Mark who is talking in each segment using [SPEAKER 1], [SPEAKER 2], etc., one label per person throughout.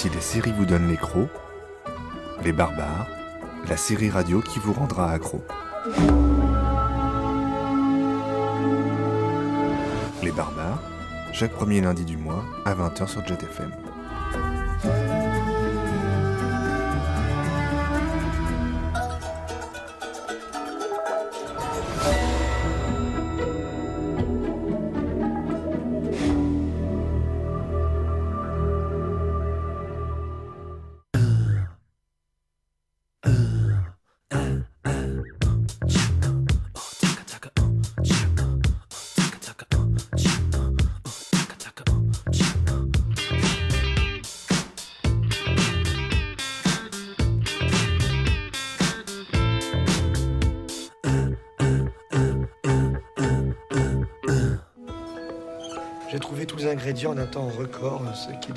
[SPEAKER 1] Si les séries vous donnent les crocs, Les Barbares, la série radio qui vous rendra accro. Les Barbares, chaque premier lundi du mois à 20h sur JetFM.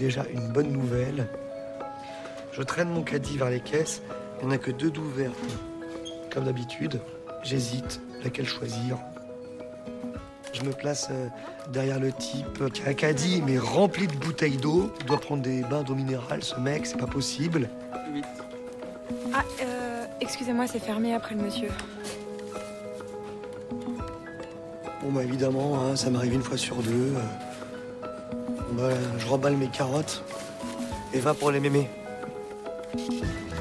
[SPEAKER 2] Déjà une bonne nouvelle. Je traîne mon caddie vers les caisses, il n'y en a que deux d'ouvertes. Comme d'habitude, j'hésite laquelle choisir. Je me place euh, derrière le type qui a un caddie mais rempli de bouteilles d'eau. Il doit prendre des bains d'eau minérale, ce mec, c'est pas possible.
[SPEAKER 3] Ah, euh, excusez-moi, c'est fermé après le monsieur.
[SPEAKER 2] Bon bah évidemment, hein, ça m'arrive une fois sur deux. euh. Je remballe mes carottes et va pour les mémés.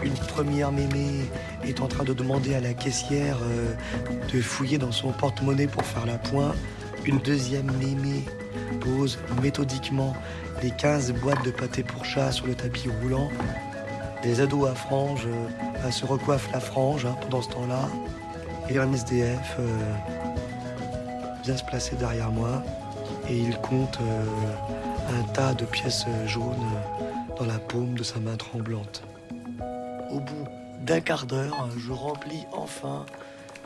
[SPEAKER 2] Une première mémé est en train de demander à la caissière euh, de fouiller dans son porte-monnaie pour faire la pointe. Une deuxième mémé pose méthodiquement les 15 boîtes de pâté pour chat sur le tapis roulant. Des ados à franges euh, se recoiffent la frange hein, pendant ce temps-là. Et un SDF euh, vient se placer derrière moi et il compte euh, un tas de pièces jaunes dans la paume de sa main tremblante. Au bout d'un quart d'heure, je remplis enfin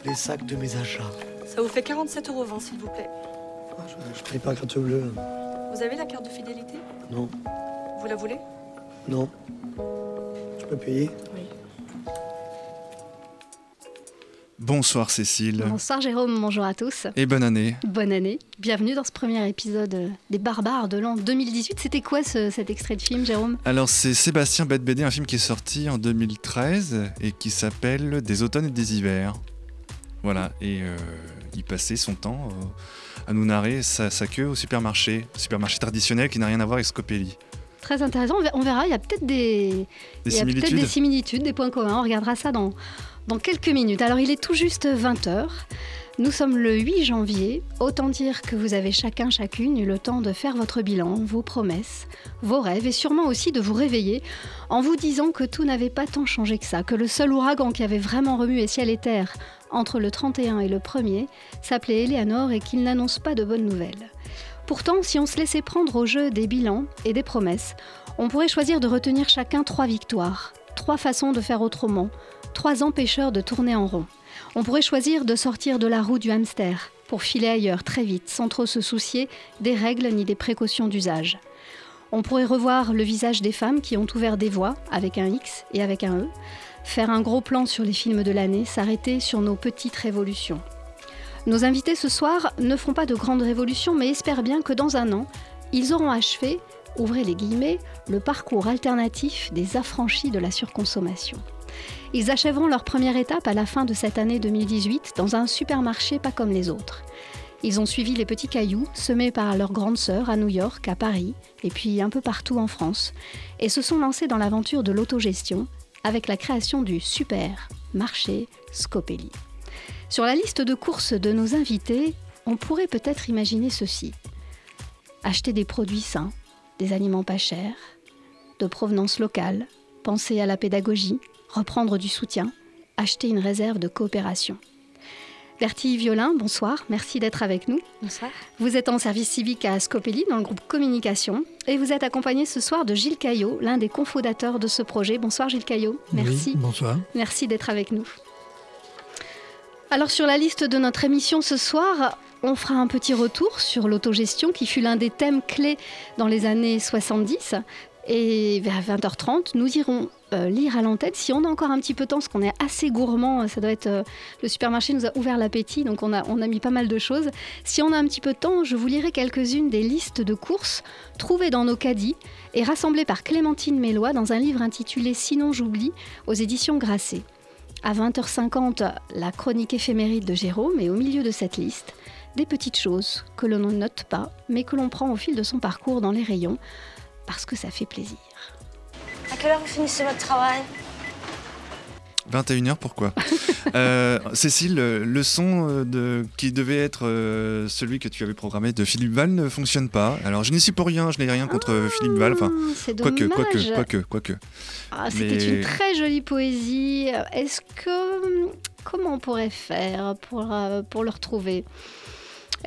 [SPEAKER 2] les sacs de mes achats.
[SPEAKER 4] Ça vous fait 47,20 euros, s'il vous plaît.
[SPEAKER 2] Je ne paye pas carte bleue.
[SPEAKER 4] Vous avez la carte de fidélité?
[SPEAKER 2] Non,
[SPEAKER 4] Vous la voulez?
[SPEAKER 2] Non. Je peux payer?
[SPEAKER 4] Oui.
[SPEAKER 5] Bonsoir Cécile.
[SPEAKER 6] Bonsoir Jérôme, bonjour à tous.
[SPEAKER 5] Et bonne année.
[SPEAKER 6] Bonne année. Bienvenue dans ce premier épisode euh, des Barbares de l'an 2018. C'était quoi ce- cet extrait de film, Jérôme?
[SPEAKER 5] Alors c'est Sébastien Bette BD, un film qui est sorti en 2013 et qui s'appelle Des automnes et des hivers. Voilà, et euh, il passait son temps euh, à nous narrer sa, sa queue au supermarché, supermarché traditionnel qui n'a rien à voir avec Scopelli.
[SPEAKER 6] Très intéressant. On ver- On verra, il y a peut-être des,
[SPEAKER 5] des similitudes,
[SPEAKER 6] des points communs. On regardera ça dans, dans quelques minutes. Alors il est tout juste 20h. Nous sommes le 8 janvier. Autant dire que vous avez chacun, chacune eu le temps de faire votre bilan, vos promesses, vos rêves et sûrement aussi de vous réveiller en vous disant que tout n'avait pas tant changé que ça, que le seul ouragan qui avait vraiment remué ciel et terre entre le 31 et le 1er s'appelait Eleanor et qu'il n'annonce pas de bonnes nouvelles. Pourtant, si on se laissait prendre au jeu des bilans et des promesses, on pourrait choisir de retenir chacun trois victoires, trois façons de faire autrement, trois empêcheurs de tourner en rond. On pourrait choisir de sortir de la roue du hamster pour filer ailleurs très vite, sans trop se soucier des règles ni des précautions d'usage. On pourrait revoir le visage des femmes qui ont ouvert des voies avec un X et avec un E, faire un gros plan sur les films de l'année, s'arrêter sur nos petites révolutions. Nos invités ce soir ne feront pas de grandes révolutions, mais espèrent bien que dans un an, ils auront achevé, ouvrez les guillemets, le parcours alternatif des affranchis de la surconsommation. Ils achèveront leur première étape à la fin de cette année 2018 dans un supermarché pas comme les autres. Ils ont suivi les petits cailloux semés par leur grande sœur à New York, à Paris et puis un peu partout en France et se sont lancés dans l'aventure de l'autogestion avec la création du super marché Scopelli. Sur la liste de courses de nos invités, on pourrait peut-être imaginer ceci. Acheter des produits sains, des aliments pas chers, de provenance locale, penser à la pédagogie, reprendre du soutien, acheter une réserve de coopération. Bertie Violin, bonsoir, merci d'être avec nous.
[SPEAKER 4] Bonsoir.
[SPEAKER 6] Vous êtes en service civique à Scopelli dans le groupe Communication et vous êtes accompagné ce soir de Gilles Caillot, l'un des cofondateurs de ce projet. Bonsoir Gilles Caillot, merci.
[SPEAKER 7] Oui, bonsoir.
[SPEAKER 6] Merci d'être avec nous. Alors sur la liste de notre émission ce soir, on fera un petit retour sur l'autogestion qui fut l'un des thèmes clés dans les années 70. Et vers 20h30, nous irons euh, lire à l'entête. Si on a encore un petit peu de temps, parce qu'on est assez gourmand, ça doit être euh, le supermarché nous a ouvert l'appétit, donc on a, mis pas mal de choses. Si on a un petit peu de temps, je vous lirai quelques-unes des listes de courses trouvées dans nos caddies et rassemblées par Clémentine Mélois dans un livre intitulé Sinon j'oublie aux éditions Grasset. À 20h50, la chronique éphéméride de Jérôme et au milieu de cette liste, des petites choses que l'on ne note pas, mais que l'on prend au fil de son parcours dans les rayons, parce que ça fait plaisir.
[SPEAKER 7] À quelle heure vous finissez votre travail?
[SPEAKER 5] 21h, pourquoi? Euh, Cécile, le son euh, de, qui devait être euh, celui que tu avais programmé de Philippe Val ne fonctionne pas. Alors je n'y suis pour rien, je n'ai rien contre euh, Philippe Val. Enfin,
[SPEAKER 6] Ah,
[SPEAKER 5] quoique, quoique, quoique, quoique.
[SPEAKER 6] Ah, C'était
[SPEAKER 5] Mais-
[SPEAKER 6] une très jolie poésie. Est-ce que. Comment on pourrait faire pour, euh, pour le retrouver?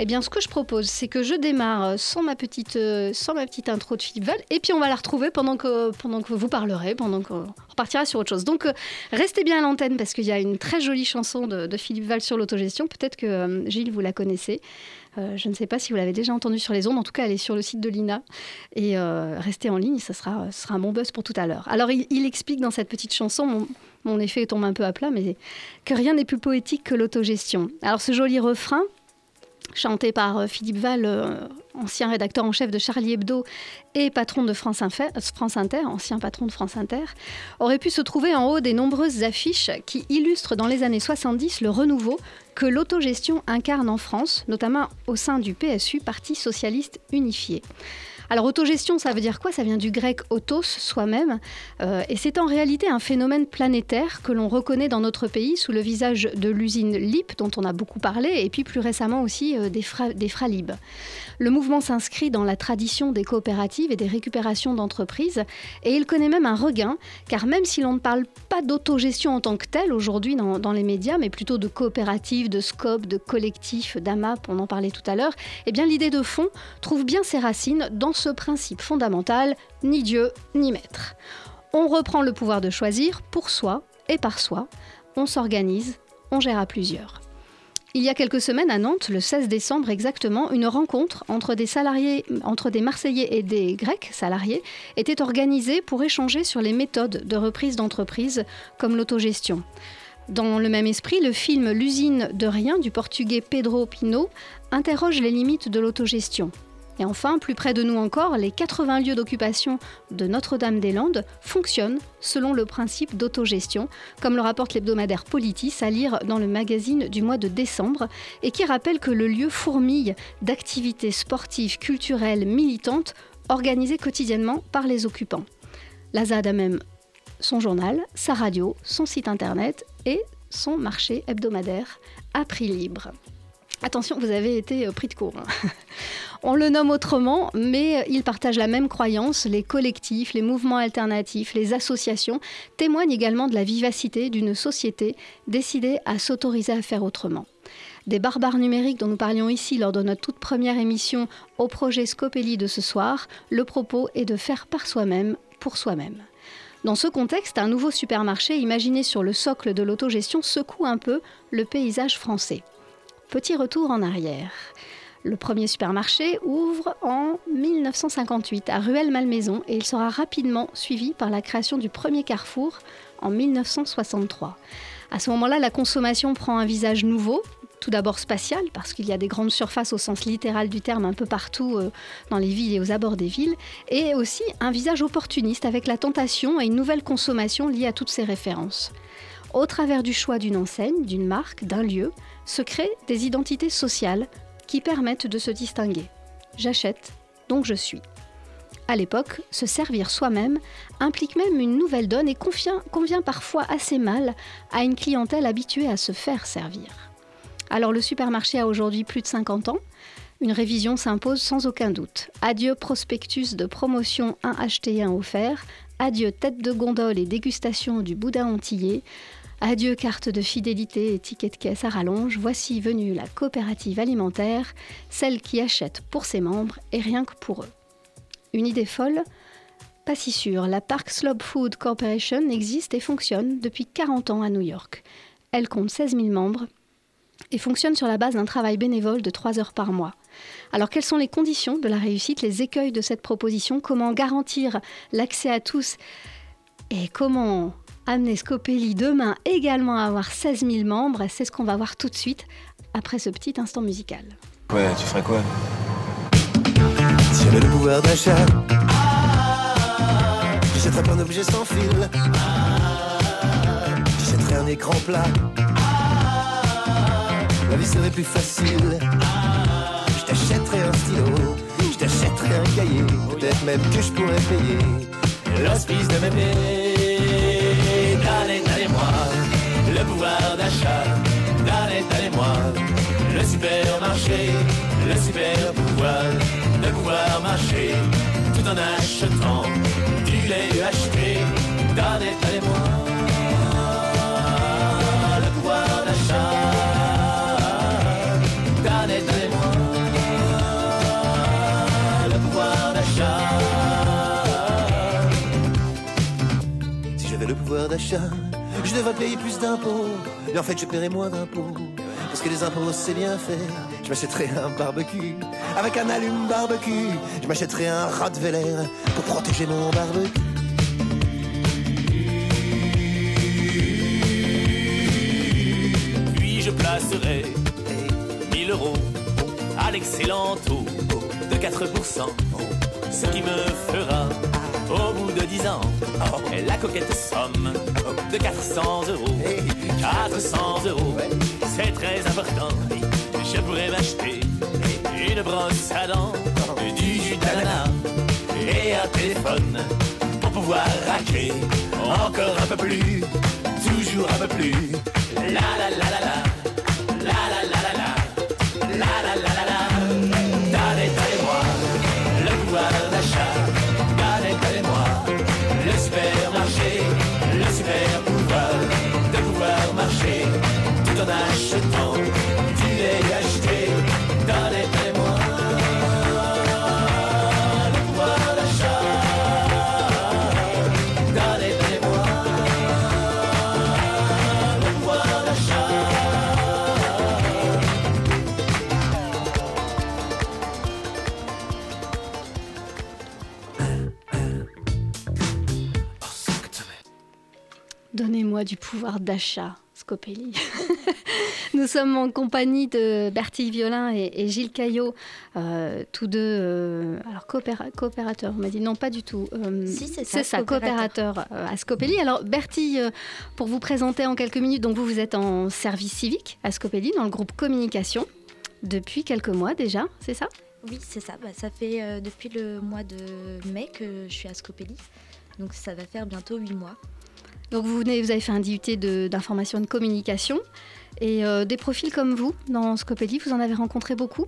[SPEAKER 6] Eh bien, ce que je propose, c'est que je démarre sans ma petite, euh, sans ma petite intro de Philippe Val, et puis on va la retrouver pendant que, pendant que vous parlerez, pendant qu'on repartira sur autre chose. Donc, euh, restez bien à l'antenne parce qu'il y a une très jolie chanson de, Philippe Val sur l'autogestion. Peut-être que euh, Gilles, vous la connaissez. Je ne sais pas si vous l'avez déjà entendue sur les ondes. En tout cas, elle est sur le site de l'INA. Et restez en ligne, ce sera, sera un bon buzz pour tout à l'heure. Alors, il, il explique dans cette petite chanson, mon, mon effet tombe un peu à plat, mais que rien n'est plus poétique que l'autogestion. Alors, ce joli refrain, chanté par euh, Philippe Val, euh, ancien rédacteur en chef de Charlie Hebdo et patron de euh, Inter, ancien patron de France Inter, aurait pu se trouver en haut des nombreuses affiches qui illustrent dans les années 70 le renouveau que l'autogestion incarne en France, notamment au sein du PSU, Parti socialiste unifié. Alors autogestion, ça veut dire quoi? Ça vient du grec autos, soi-même, euh, et c'est en réalité un phénomène planétaire que l'on reconnaît dans notre pays sous le visage de l'usine LIP, dont on a beaucoup parlé, et puis plus récemment aussi euh, des, fra- des Fralib. Le mouvement s'inscrit dans la tradition des coopératives et des récupérations d'entreprises, et il connaît même un regain, car même si l'on ne parle pas d'autogestion en tant que telle aujourd'hui dans, les médias, mais plutôt de coopératives, de scope, de collectifs, d'AMAP, on en parlait tout à l'heure, eh bien l'idée de fond trouve bien ses racines dans ce principe fondamental, ni Dieu ni maître. On reprend le pouvoir de choisir pour soi et par soi, on s'organise, on gère à plusieurs. Il y a quelques semaines à Nantes, le 16 décembre exactement, une rencontre entre des Marseillais et des Grecs salariés était organisée pour échanger sur les méthodes de reprise d'entreprise comme l'autogestion. Dans le même esprit, le film L'usine de rien du portugais Pedro Pino interroge les limites de l'autogestion. Et enfin, plus près de nous encore, les 80 lieux d'occupation de Notre-Dame-des-Landes fonctionnent selon le principe d'autogestion, comme le rapporte l'hebdomadaire Politis à lire dans le magazine du mois de décembre, et qui rappelle que le lieu fourmille d'activités sportives, culturelles, militantes, organisées quotidiennement par les occupants. La ZAD a même son journal, sa radio, son site internet et son marché hebdomadaire à prix libre. Attention, vous avez été euh, pris de court. hein. On le nomme autrement, mais il partage la même croyance. Les collectifs, les mouvements alternatifs, les associations témoignent également de la vivacité d'une société décidée à s'autoriser à faire autrement. Des barbares numériques dont nous parlions ici lors de notre toute première émission au projet Scopelli de ce soir, le propos est de faire par soi-même, pour soi-même. Dans ce contexte, un nouveau supermarché imaginé sur le socle de l'autogestion secoue un peu le paysage français. Petit retour en arrière. Le premier supermarché ouvre en 1958 à Ruelle-Malmaison et il sera rapidement suivi par la création du premier carrefour en 1963. À ce moment-là, la consommation prend un visage nouveau, tout d'abord spatial, parce qu'il y a des grandes surfaces au sens littéral du terme un peu partout euh, dans les villes et aux abords des villes, et aussi un visage opportuniste avec la tentation et une nouvelle consommation liée à toutes ces références. Au travers du choix d'une enseigne, d'une marque, d'un lieu, se créent des identités sociales qui permettent de se distinguer. J'achète, donc je suis. À l'époque, se servir soi-même implique même une nouvelle donne et convient, parfois assez mal à une clientèle habituée à se faire servir. Alors le supermarché a aujourd'hui plus de 50 ans. Une révision s'impose sans aucun doute. Adieu prospectus de promotion 1 acheté 1 offert. Adieu tête de gondole et dégustation du boudin antillais. Adieu carte de fidélité et ticket de caisse à rallonge. Voici venue la coopérative alimentaire, celle qui achète pour ses membres et rien que pour eux. Une idée folle Pas si sûre. La Park Slope Food Corporation existe et fonctionne depuis 40 ans à New York. Elle compte 16 000 membres et fonctionne sur la base d'un travail bénévole de 3 heures par mois. Alors quelles sont les conditions de la réussite, les écueils de cette proposition? Comment garantir l'accès à tous Et comment amener Scopelli demain également à avoir 16 000 membres C'est ce qu'on va voir tout de suite après ce petit instant musical.
[SPEAKER 8] Ouais, tu ferais quoi?
[SPEAKER 2] Si j'avais le pouvoir d'achat, j'achèterais plein d'objets sans fil. J'achèterais un écran plat. La vie serait plus facile. Je t'achèterais un stylo. Je t'achèterais un cahier. Peut-être même que je pourrais payer l'hospice de mémé. Donnez, donnez-moi le pouvoir d'achat. Donnez, donnez-moi le supermarché. Le super pouvoir de pouvoir marcher tout en achetant du lait UHT. Donnez, donnez-moi le pouvoir d'achat. D'achat, je devrais payer plus d'impôts. Mais en fait, je paierais moins d'impôts. Parce que les impôts, c'est bien fait. Je m'achèterais un barbecue avec un allume barbecue. Je m'achèterais un Rottweiler pour protéger mon barbecue.
[SPEAKER 9] Puis je placerai 1000 euros à l'excellent taux de 4%. Ce qui me fera, au bout de 10 ans, la coquette somme de 400 euros. 400 euros, c'est très important. Je pourrais m'acheter une brosse à dents, du jus d'ananas et un téléphone pour pouvoir raquer encore un peu plus, toujours un peu plus. La la la la, la Du pouvoir d'achat,
[SPEAKER 6] Scopelli. Nous sommes en compagnie de Bertille Violin et, et Gilles Caillot, euh, tous deux euh, alors coopéra- coopérateurs. On m'a dit non, pas du tout. Euh,
[SPEAKER 7] Si, c'est ça,
[SPEAKER 6] ça,
[SPEAKER 7] coopérateur.
[SPEAKER 6] coopérateurs euh, à Scopelli. Alors Bertille, pour vous présenter en quelques minutes, donc vous vous êtes en service civique à Scopelli dans le groupe communication depuis quelques mois déjà, c'est ça?
[SPEAKER 7] Oui, c'est ça. Bah, ça fait depuis le mois de mai que je suis à Scopelli. Donc ça va faire bientôt 8 mois.
[SPEAKER 6] Donc vous, venez, vous avez fait un DUT d'information et de communication et euh, des profils comme vous dans Scopelli, vous en avez rencontré beaucoup?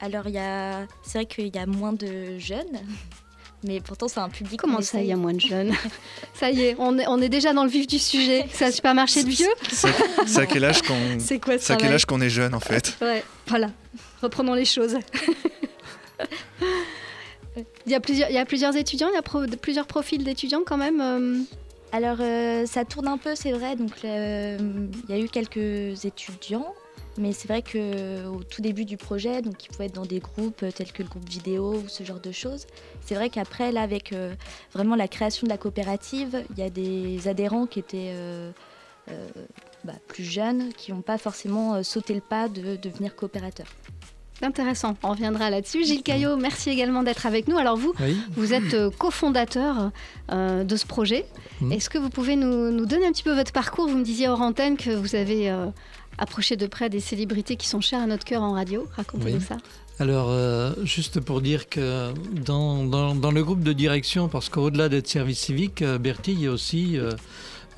[SPEAKER 7] Alors il y a... c'est vrai qu'il y a moins de jeunes, mais pourtant c'est un public.
[SPEAKER 6] Comment ça, il y a moins de jeunes? Ça y est, on est, on est déjà dans le vif du sujet. C'est un supermarché de vieux?
[SPEAKER 5] C'est à quel âge qu'on
[SPEAKER 6] C'est quoi
[SPEAKER 5] c'est à
[SPEAKER 6] ça
[SPEAKER 5] quel âge qu'on est jeune en fait?
[SPEAKER 6] Ouais, voilà. Reprenons les choses. il, y a plusieurs, il y a plusieurs étudiants, il y a pro- plusieurs profils d'étudiants quand même.
[SPEAKER 7] Alors euh, ça tourne un peu, c'est vrai. Donc il y a eu quelques étudiants, mais c'est vrai que au tout début du projet, donc ils pouvaient être dans des groupes euh, tels que le groupe vidéo ou ce genre de choses. C'est vrai qu'après là, avec euh, vraiment la création de la coopérative, il y a des adhérents qui étaient bah, plus jeunes, qui n'ont pas forcément sauté le pas de devenir coopérateurs.
[SPEAKER 6] Intéressant, on reviendra là-dessus. Gilles Caillot, merci également d'être avec nous. Alors vous,
[SPEAKER 10] Oui.
[SPEAKER 6] vous êtes euh, cofondateur euh, de ce projet.
[SPEAKER 10] Mhm.
[SPEAKER 6] Est-ce que vous pouvez nous, nous donner un petit peu votre parcours? Vous me disiez hors antenne que vous avez euh, approché de près des célébrités qui sont chères à notre cœur en radio. Racontez-nous
[SPEAKER 10] Oui.
[SPEAKER 6] ça.
[SPEAKER 10] Alors, euh, juste pour dire que dans, dans- dans le groupe de direction, parce qu'au-delà d'être service civique, Bertille est aussi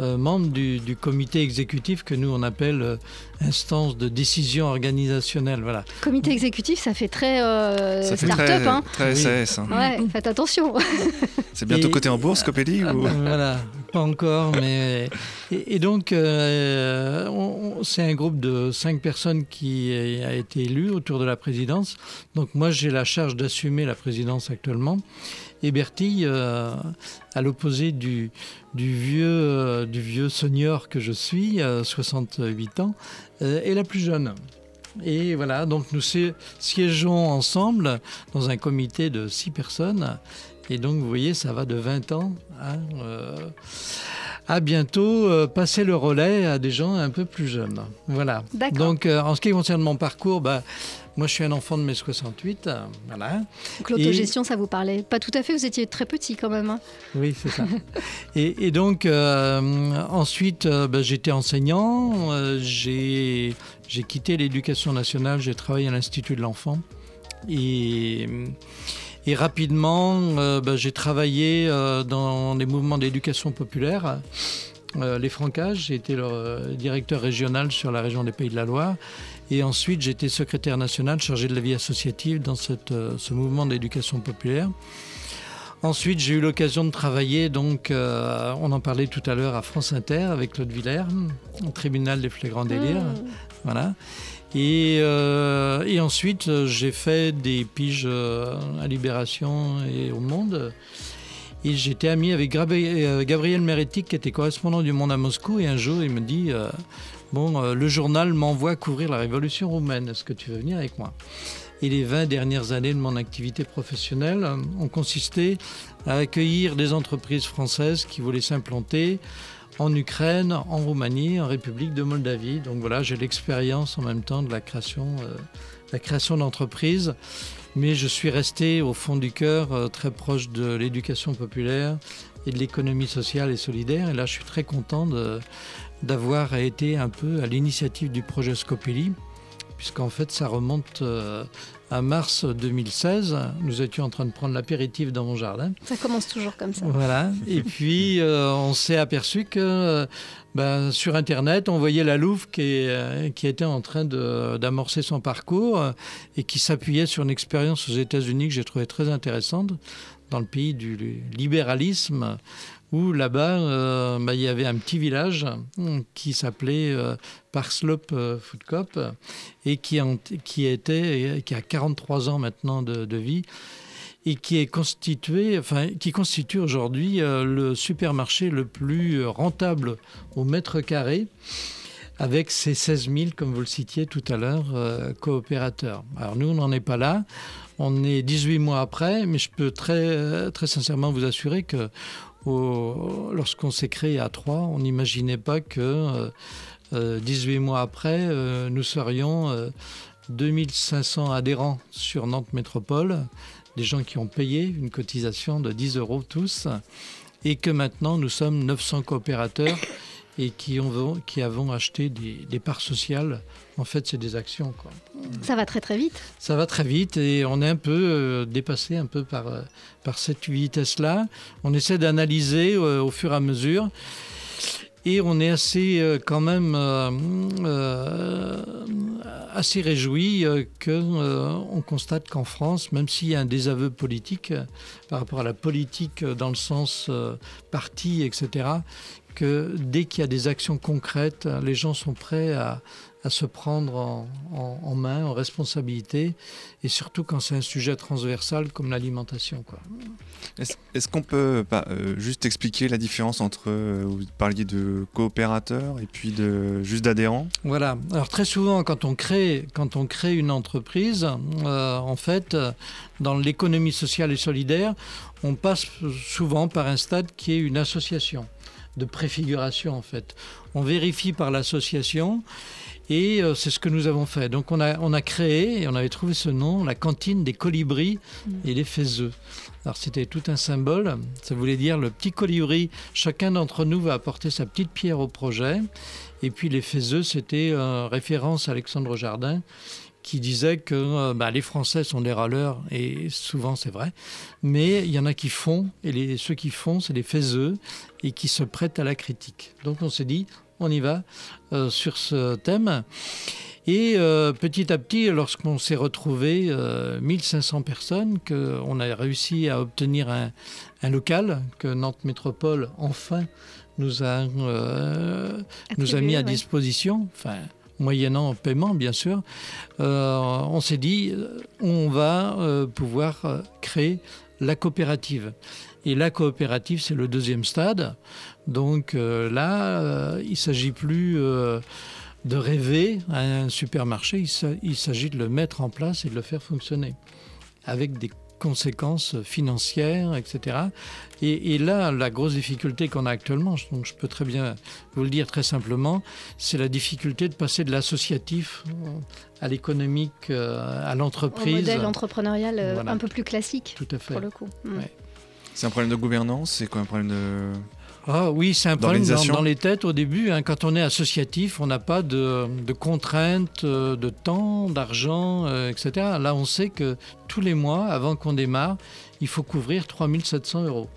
[SPEAKER 10] euh, membre du, du comité exécutif que nous on appelle euh, instance de décision organisationnelle. Voilà.
[SPEAKER 6] Comité exécutif, ça fait très euh,
[SPEAKER 5] Ça fait
[SPEAKER 6] start-up.
[SPEAKER 5] très,
[SPEAKER 6] hein.
[SPEAKER 5] très
[SPEAKER 10] Oui.
[SPEAKER 5] SAS. hein.
[SPEAKER 6] Ouais, faites attention.
[SPEAKER 5] C'est bientôt
[SPEAKER 10] Et-
[SPEAKER 5] coté en bourse, Copelli ou...
[SPEAKER 10] Voilà, pas encore, mais et, et donc euh, c'est un groupe de cinq personnes qui a été élu autour de la présidence. Donc moi j'ai la charge d'assumer la présidence actuellement. Et Bertille, euh, à l'opposé du, du vieux euh, du vieux senior que je suis, euh, 68 ans, est la plus jeune. Et voilà, donc nous si- siégeons ensemble dans un comité de six personnes. Et donc, vous voyez, ça va de 20 ans à, euh, à bientôt passer le relais à des gens un peu plus jeunes. Voilà. Donc, en ce qui concerne mon parcours, bah, moi, je suis un enfant de mai 68. euh, voilà.
[SPEAKER 6] Donc l'autogestion, ça vous parlait pas tout à fait, vous étiez très petit quand même. hein.
[SPEAKER 10] Oui, c'est ça. et, et donc, euh, ensuite, euh, ben, j'étais enseignant. j'ai quitté l'éducation nationale, j'ai travaillé à l'Institut de l'enfant. Et, et rapidement, euh, ben, j'ai travaillé euh, dans les mouvements d'éducation populaire. euh, les Francages, j'ai été leur directeur régional sur la région des Pays de la Loire. Et ensuite, j'étais secrétaire national chargé de la vie associative dans cette, euh, ce mouvement d'éducation populaire. Ensuite, j'ai eu l'occasion de travailler, donc, euh, on en parlait tout à l'heure, à France Inter avec Claude Villers, au tribunal des flagrants délires. Voilà. Et, euh, et ensuite, j'ai fait des piges à Libération et au Monde. Et j'étais ami avec Gabriel Meretic, qui était correspondant du Monde à Moscou. Et un jour, il me dit euh, Bon, euh, le journal m'envoie couvrir la révolution roumaine. Est-ce que tu veux venir avec moi? Et les 20 dernières années de mon activité professionnelle euh, ont consisté à accueillir des entreprises françaises qui voulaient s'implanter en Ukraine, en Roumanie, en République de Moldavie. Donc voilà, j'ai l'expérience en même temps de la création, euh, d'entreprises. Mais je suis resté au fond du cœur très proche de l'éducation populaire et de l'économie sociale et solidaire. Et là, je suis très content de- d'avoir été un peu à l'initiative du projet Scopelli, puisqu'en fait, ça remonte euh, à mars 2016. Nous étions en train de prendre l'apéritif dans mon jardin.
[SPEAKER 6] Ça commence toujours comme ça.
[SPEAKER 10] Voilà. Et puis, euh, on s'est aperçu que euh, ben, sur Internet, on voyait la Louve qui, qui était en train d'amorcer son parcours et qui s'appuyait sur une expérience aux États-Unis que j'ai trouvée très intéressante dans le pays du libéralisme où là-bas, euh, ben, il y avait un petit village hum, qui s'appelait euh, Park Slope euh, Food Coop et qui, était, qui a 43 ans maintenant de, vie et qui est constitué, enfin, qui constitue aujourd'hui euh, le supermarché le plus rentable au mètre carré, avec ses 16 000, comme vous le citiez tout à l'heure, euh, coopérateurs. Alors nous, on n'en est pas là. On est 18 mois après, mais je peux très, euh, très sincèrement vous assurer que lorsqu'on s'est créé à Troyes, on n'imaginait pas que euh, euh, 18 mois après, euh, nous serions euh, 2500 adhérents sur Nantes Métropole, des gens qui ont payé une cotisation de 10 euros tous, et que maintenant nous sommes 900 coopérateurs et qui, ont, qui avons acheté des, des parts sociales. En fait, c'est des actions. Quoi.
[SPEAKER 6] Ça va très très vite.
[SPEAKER 10] Ça va très vite et on est un peu euh, dépassé un peu par, euh, par cette vitesse-là. On essaie d'analyser euh, au fur et à mesure. Et on est assez euh, quand même assez réjoui euh, que euh, on constate qu'en France, même s'il y a un désaveu politique par rapport à la politique dans le sens parti, etc., que dès qu'il y a des actions concrètes, les gens sont prêts à, à se prendre en, en- en main, en responsabilité, et surtout quand c'est un sujet transversal comme l'alimentation.
[SPEAKER 5] Est-ce qu'on peut bah, euh, juste expliquer la différence entre, euh, vous parliez de coopérateurs et puis de juste d'adhérents?
[SPEAKER 10] Voilà. Alors très souvent, quand on crée, quand on crée une entreprise, euh, en fait, dans l'économie sociale et solidaire, on passe souvent par un stade qui est une association de préfiguration, en fait. On vérifie par l'association. Et euh, c'est ce que nous avons fait. Donc on a, on a créé, et on avait trouvé ce nom, la cantine des colibris et les faiseux. Alors c'était tout un symbole. Ça voulait dire le petit colibri, chacun d'entre nous va apporter sa petite pierre au projet. Et puis les faiseux, c'était euh, référence à Alexandre Jardin qui disait que euh, bah, les Français sont des râleurs, et souvent c'est vrai, mais il y en a qui font, et les, ceux qui font, c'est les faiseux, et qui se prêtent à la critique. Donc on s'est dit, on y va euh, sur ce thème. Et euh, petit à petit, lorsqu'on s'est retrouvé euh, 1500 personnes, qu'on a réussi à obtenir un, un local, que Nantes Métropole, enfin, nous a, nous a mis à disposition, enfin, moyennant paiement, bien sûr, euh, on s'est dit, euh, on va euh, pouvoir créer la coopérative. Et la coopérative, c'est le deuxième stade. Donc là, il ne s'agit plus de rêver un supermarché, il s'agit de le mettre en place et de le faire fonctionner avec des conséquences financières, etc. Et, et là, la grosse difficulté qu'on a actuellement, donc je peux très bien vous le dire très simplement, c'est la difficulté de passer de l'associatif à l'économique, euh, à
[SPEAKER 6] Au
[SPEAKER 10] l'entreprise.
[SPEAKER 6] modèle entrepreneurial euh,
[SPEAKER 10] Voilà.
[SPEAKER 6] un peu plus classique,
[SPEAKER 10] Tout à fait.
[SPEAKER 6] pour le coup. Mm.
[SPEAKER 10] Ouais.
[SPEAKER 5] C'est un problème de gouvernance C'est quoi un problème de.
[SPEAKER 10] Ah oui, c'est un problème dans, les têtes au début. hein. quand on est associatif, on n'a pas de, de contraintes euh, de temps, d'argent, euh, etc. Là, on sait que tous les mois, avant qu'on démarre, il faut couvrir 3700 euros.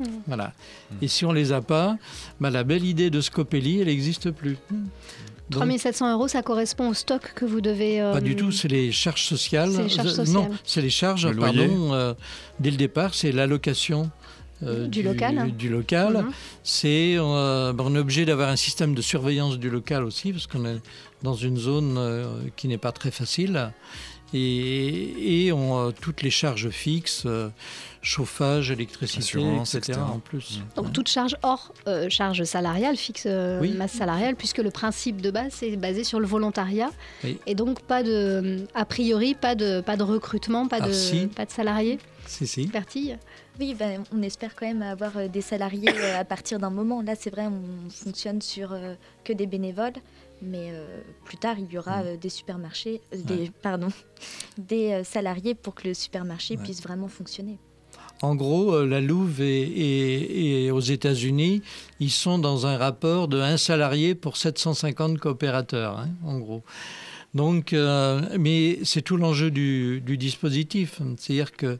[SPEAKER 6] Hmm.
[SPEAKER 10] Voilà. Et si on les a pas, bah, la belle idée de Scopelli, elle n'existe plus. Donc,
[SPEAKER 6] 3700 euros, ça correspond au stock que vous devez. euh,
[SPEAKER 10] pas du tout, c'est les charges sociales.
[SPEAKER 6] C'est les charges sociales.
[SPEAKER 10] Non, c'est les charges,
[SPEAKER 5] Le loyer.
[SPEAKER 10] pardon, euh, dès le départ, c'est l'allocation. Euh,
[SPEAKER 6] Du local.
[SPEAKER 10] Du local.
[SPEAKER 6] Mhm.
[SPEAKER 10] C'est, euh, ben, on est obligé d'avoir un système de surveillance du local aussi, parce qu'on est dans une zone euh, qui n'est pas très facile. Et, et on, toutes les charges fixes, chauffage, électricité,
[SPEAKER 5] Assurance,
[SPEAKER 10] etc.
[SPEAKER 5] etc.
[SPEAKER 10] en plus.
[SPEAKER 6] Donc toute charge hors euh, charge salariale, fixe euh,
[SPEAKER 10] Oui.
[SPEAKER 6] masse salariale, puisque le principe de base c'est basé sur le volontariat
[SPEAKER 10] Oui.
[SPEAKER 6] et donc pas de, a priori pas de pas de recrutement, pas
[SPEAKER 10] Ah,
[SPEAKER 6] de
[SPEAKER 10] si.
[SPEAKER 6] pas de salariés.
[SPEAKER 10] Si, si.
[SPEAKER 6] Bertille
[SPEAKER 7] Oui, ben, on espère quand même avoir euh, des salariés à partir d'un moment. Là, c'est vrai, on fonctionne sur euh, que des bénévoles, mais euh, plus tard, il y aura euh, des supermarchés, euh, des, pardon, des euh, salariés pour que le supermarché
[SPEAKER 10] Ouais.
[SPEAKER 7] puisse vraiment fonctionner.
[SPEAKER 10] En gros, euh, la Louve et, et- et aux États-Unis, ils sont dans un rapport de un salarié pour 750 coopérateurs, hein, en gros. Donc, euh, mais c'est tout l'enjeu du, du dispositif. C'est-à-dire que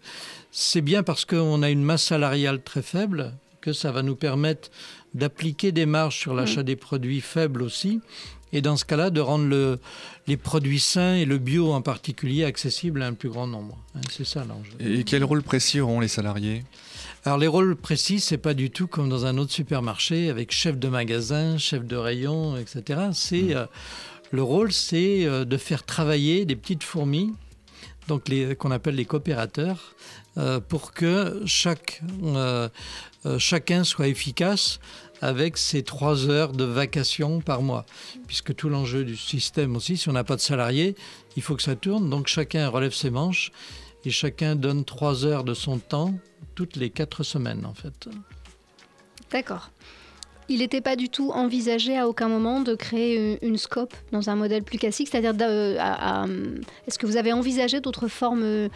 [SPEAKER 10] c'est bien parce qu'on a une masse salariale très faible que ça va nous permettre d'appliquer des marges sur l'achat des produits faibles aussi. Et dans ce cas-là, de rendre le- les produits sains et le bio en particulier accessibles à un plus grand nombre. hein. C'est ça l'enjeu.
[SPEAKER 5] Et quel rôle précis auront les salariés?
[SPEAKER 10] Alors les rôles précis, c'est pas du tout comme dans un autre supermarché avec chef de magasin, chef de rayon, etc. C'est euh, le rôle, c'est euh, de faire travailler des petites fourmis, donc les qu'on appelle les coopérateurs, euh, pour que chaque chacun soit efficace avec ses trois heures de vacation par mois. Puisque tout l'enjeu du système aussi, si on n'a pas de salariés, il faut que ça tourne. Donc chacun relève ses manches et chacun donne trois heures de son temps toutes les quatre semaines en fait.
[SPEAKER 6] D'accord. Il n'était pas du tout envisagé à aucun moment de créer une, une scope dans un modèle plus classique, c'est-à-dire à- à- est-ce que vous avez envisagé d'autres formes euh,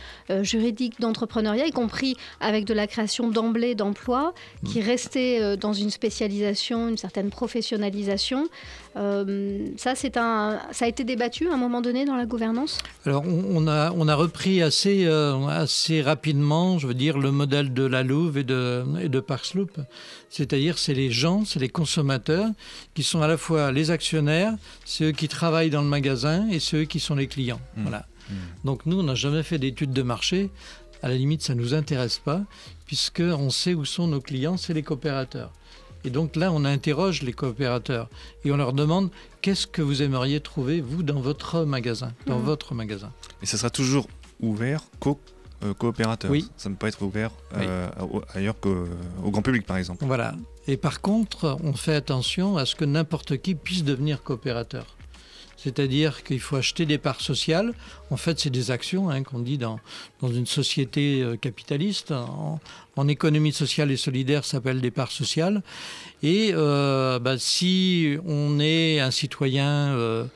[SPEAKER 6] juridiques d'entrepreneuriat, y compris avec de la création d'emblée d'emplois, qui restaient euh, dans une spécialisation, une certaine professionnalisation Euh, Ça, c'est un, ça a été débattu à un moment donné dans la gouvernance?
[SPEAKER 10] Alors on, on a, on a repris assez, euh, assez rapidement, je veux dire, le modèle de la Louve et de, et de Parksloop. C'est-à-dire c'est les gens, c'est les consommateurs qui sont à la fois les actionnaires, ceux qui travaillent dans le magasin et ceux qui sont les clients.
[SPEAKER 5] Mmh.
[SPEAKER 10] Voilà. Donc nous, on n'a jamais fait d'études de marché. À la limite, ça ne nous intéresse pas, puisqu'on sait où sont nos clients, c'est les coopérateurs. Et donc là, on interroge les coopérateurs et on leur demande qu'est-ce que vous aimeriez trouver, vous, dans votre magasin, dans
[SPEAKER 6] Mhm.
[SPEAKER 10] votre magasin?
[SPEAKER 5] Et ça sera toujours ouvert qu'aux euh, coopérateurs
[SPEAKER 10] Oui.
[SPEAKER 5] Ça ne peut pas être ouvert euh, ailleurs qu'au au grand public, par exemple.
[SPEAKER 10] Voilà. Et par contre, on fait attention à ce que n'importe qui puisse devenir coopérateur. C'est-à-dire qu'il faut acheter des parts sociales. En fait, c'est des actions hein, qu'on dit dans, dans une société euh, capitaliste. En, économie sociale et solidaire, s'appelle des parts sociales. Et euh, bah, si on est un citoyen euh,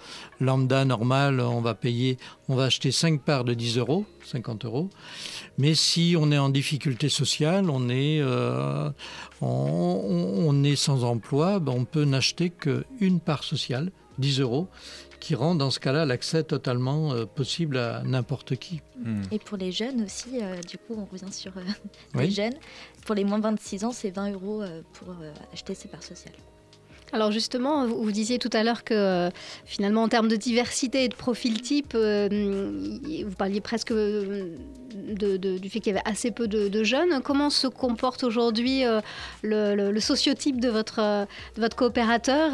[SPEAKER 10] lambda, normal, on va payer, on va acheter 5 parts de 10 euros, 50 euros. Mais si on est en difficulté sociale, on est, on, est sans emploi, ben on peut n'acheter qu'une part sociale, 10 euros, qui rend dans ce cas-là l'accès totalement euh, possible à n'importe qui.
[SPEAKER 5] Hmm.
[SPEAKER 7] Et pour les jeunes aussi, euh, du coup, on revient sur euh,
[SPEAKER 10] Oui.
[SPEAKER 7] les jeunes. Pour les moins de 26 ans, c'est 20 euros euh, pour euh, acheter ses parts sociales.
[SPEAKER 6] Alors justement, vous, vous disiez tout à l'heure que euh, finalement, en termes de diversité et de profil type, euh, vous parliez presque euh, de- de- du fait qu'il y avait assez peu de, de jeunes. Comment se comporte aujourd'hui euh, le, le- le sociotype de votre, de votre coopérateur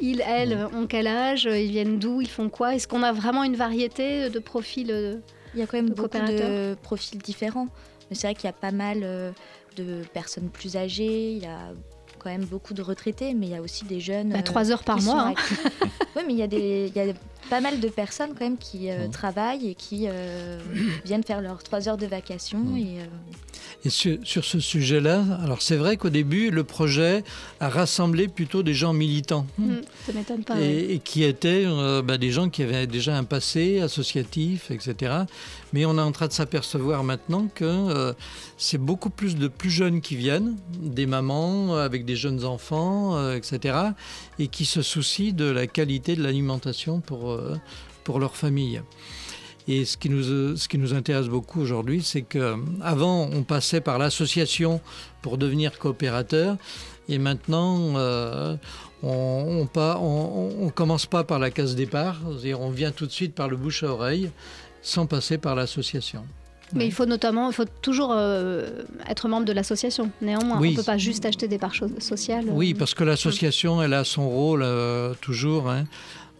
[SPEAKER 6] Ils, elles, ont quel âge Ils viennent d'où Ils font quoi? Est-ce qu'on a vraiment une variété de profils
[SPEAKER 7] Il y a quand même
[SPEAKER 6] De
[SPEAKER 7] beaucoup de profils différents. Mais c'est vrai qu'il y a pas mal de personnes plus âgées, il y a quand même beaucoup de retraités, mais il y a aussi des jeunes.
[SPEAKER 6] Bah,
[SPEAKER 7] euh,
[SPEAKER 6] Trois heures par mois. hein.
[SPEAKER 7] oui, mais il y, a des, il y a pas mal de personnes quand même qui euh, travaillent et qui euh, viennent faire leurs trois heures de vacation.
[SPEAKER 10] Mhm.
[SPEAKER 7] Et, euh,
[SPEAKER 10] Et sur, sur ce sujet-là, alors c'est vrai qu'au début, le projet a rassemblé plutôt des gens militants.
[SPEAKER 6] Mm, ça m'étonne pas.
[SPEAKER 10] et, et qui étaient bah, des gens qui avaient déjà un passé associatif, etc. Mais on est en train de s'apercevoir maintenant que c'est beaucoup plus de plus jeunes qui viennent, des mamans avec des jeunes enfants, etc. Et qui se soucient de la qualité de l'alimentation pour, euh, pour leur famille. Et ce qui nous, ce qui nous intéresse beaucoup aujourd'hui, c'est qu'avant, on passait par l'association pour devenir coopérateur. Et maintenant, euh, on, on, pas, on, on commence pas par la case départ, c'est-à-dire on vient tout de suite par le bouche à oreille, sans passer par l'association.
[SPEAKER 6] Mais il faut notamment, il faut toujours euh, être membre de l'association. Néanmoins,
[SPEAKER 10] Oui.
[SPEAKER 6] on ne peut pas juste acheter des parts sociales.
[SPEAKER 10] Oui, parce que l'association, elle a son rôle euh, toujours. hein.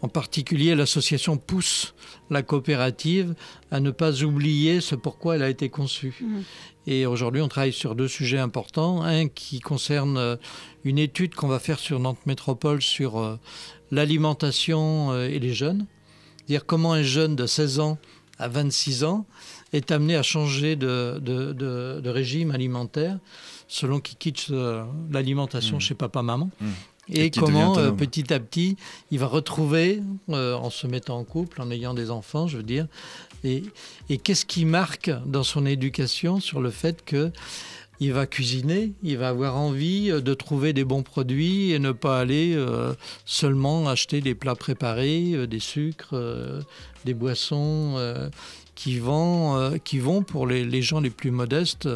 [SPEAKER 10] En particulier, l'association pousse la coopérative à ne pas oublier ce pourquoi elle a été conçue.
[SPEAKER 6] Mhm.
[SPEAKER 10] Et aujourd'hui, on travaille sur deux sujets importants. Un qui concerne euh, une étude qu'on va faire sur Nantes Métropole sur euh, l'alimentation euh, et les jeunes. C'est-à-dire comment un jeune de 16 ans à 26 ans est amené à changer de, de- de- de régime alimentaire selon qu'il quitte l'alimentation
[SPEAKER 5] Mhm.
[SPEAKER 10] chez papa-maman.
[SPEAKER 5] Mhm.
[SPEAKER 10] Et, comment, euh, petit à petit, il va retrouver, euh, en se mettant en couple, en ayant des enfants, je veux dire, et, et qu'est-ce qui marque dans son éducation sur le fait que il va cuisiner, il va avoir envie euh, de trouver des bons produits et ne pas aller euh, seulement acheter des plats préparés, des sucres, des boissons qui, vont, qui vont, pour les, les gens les plus modestes,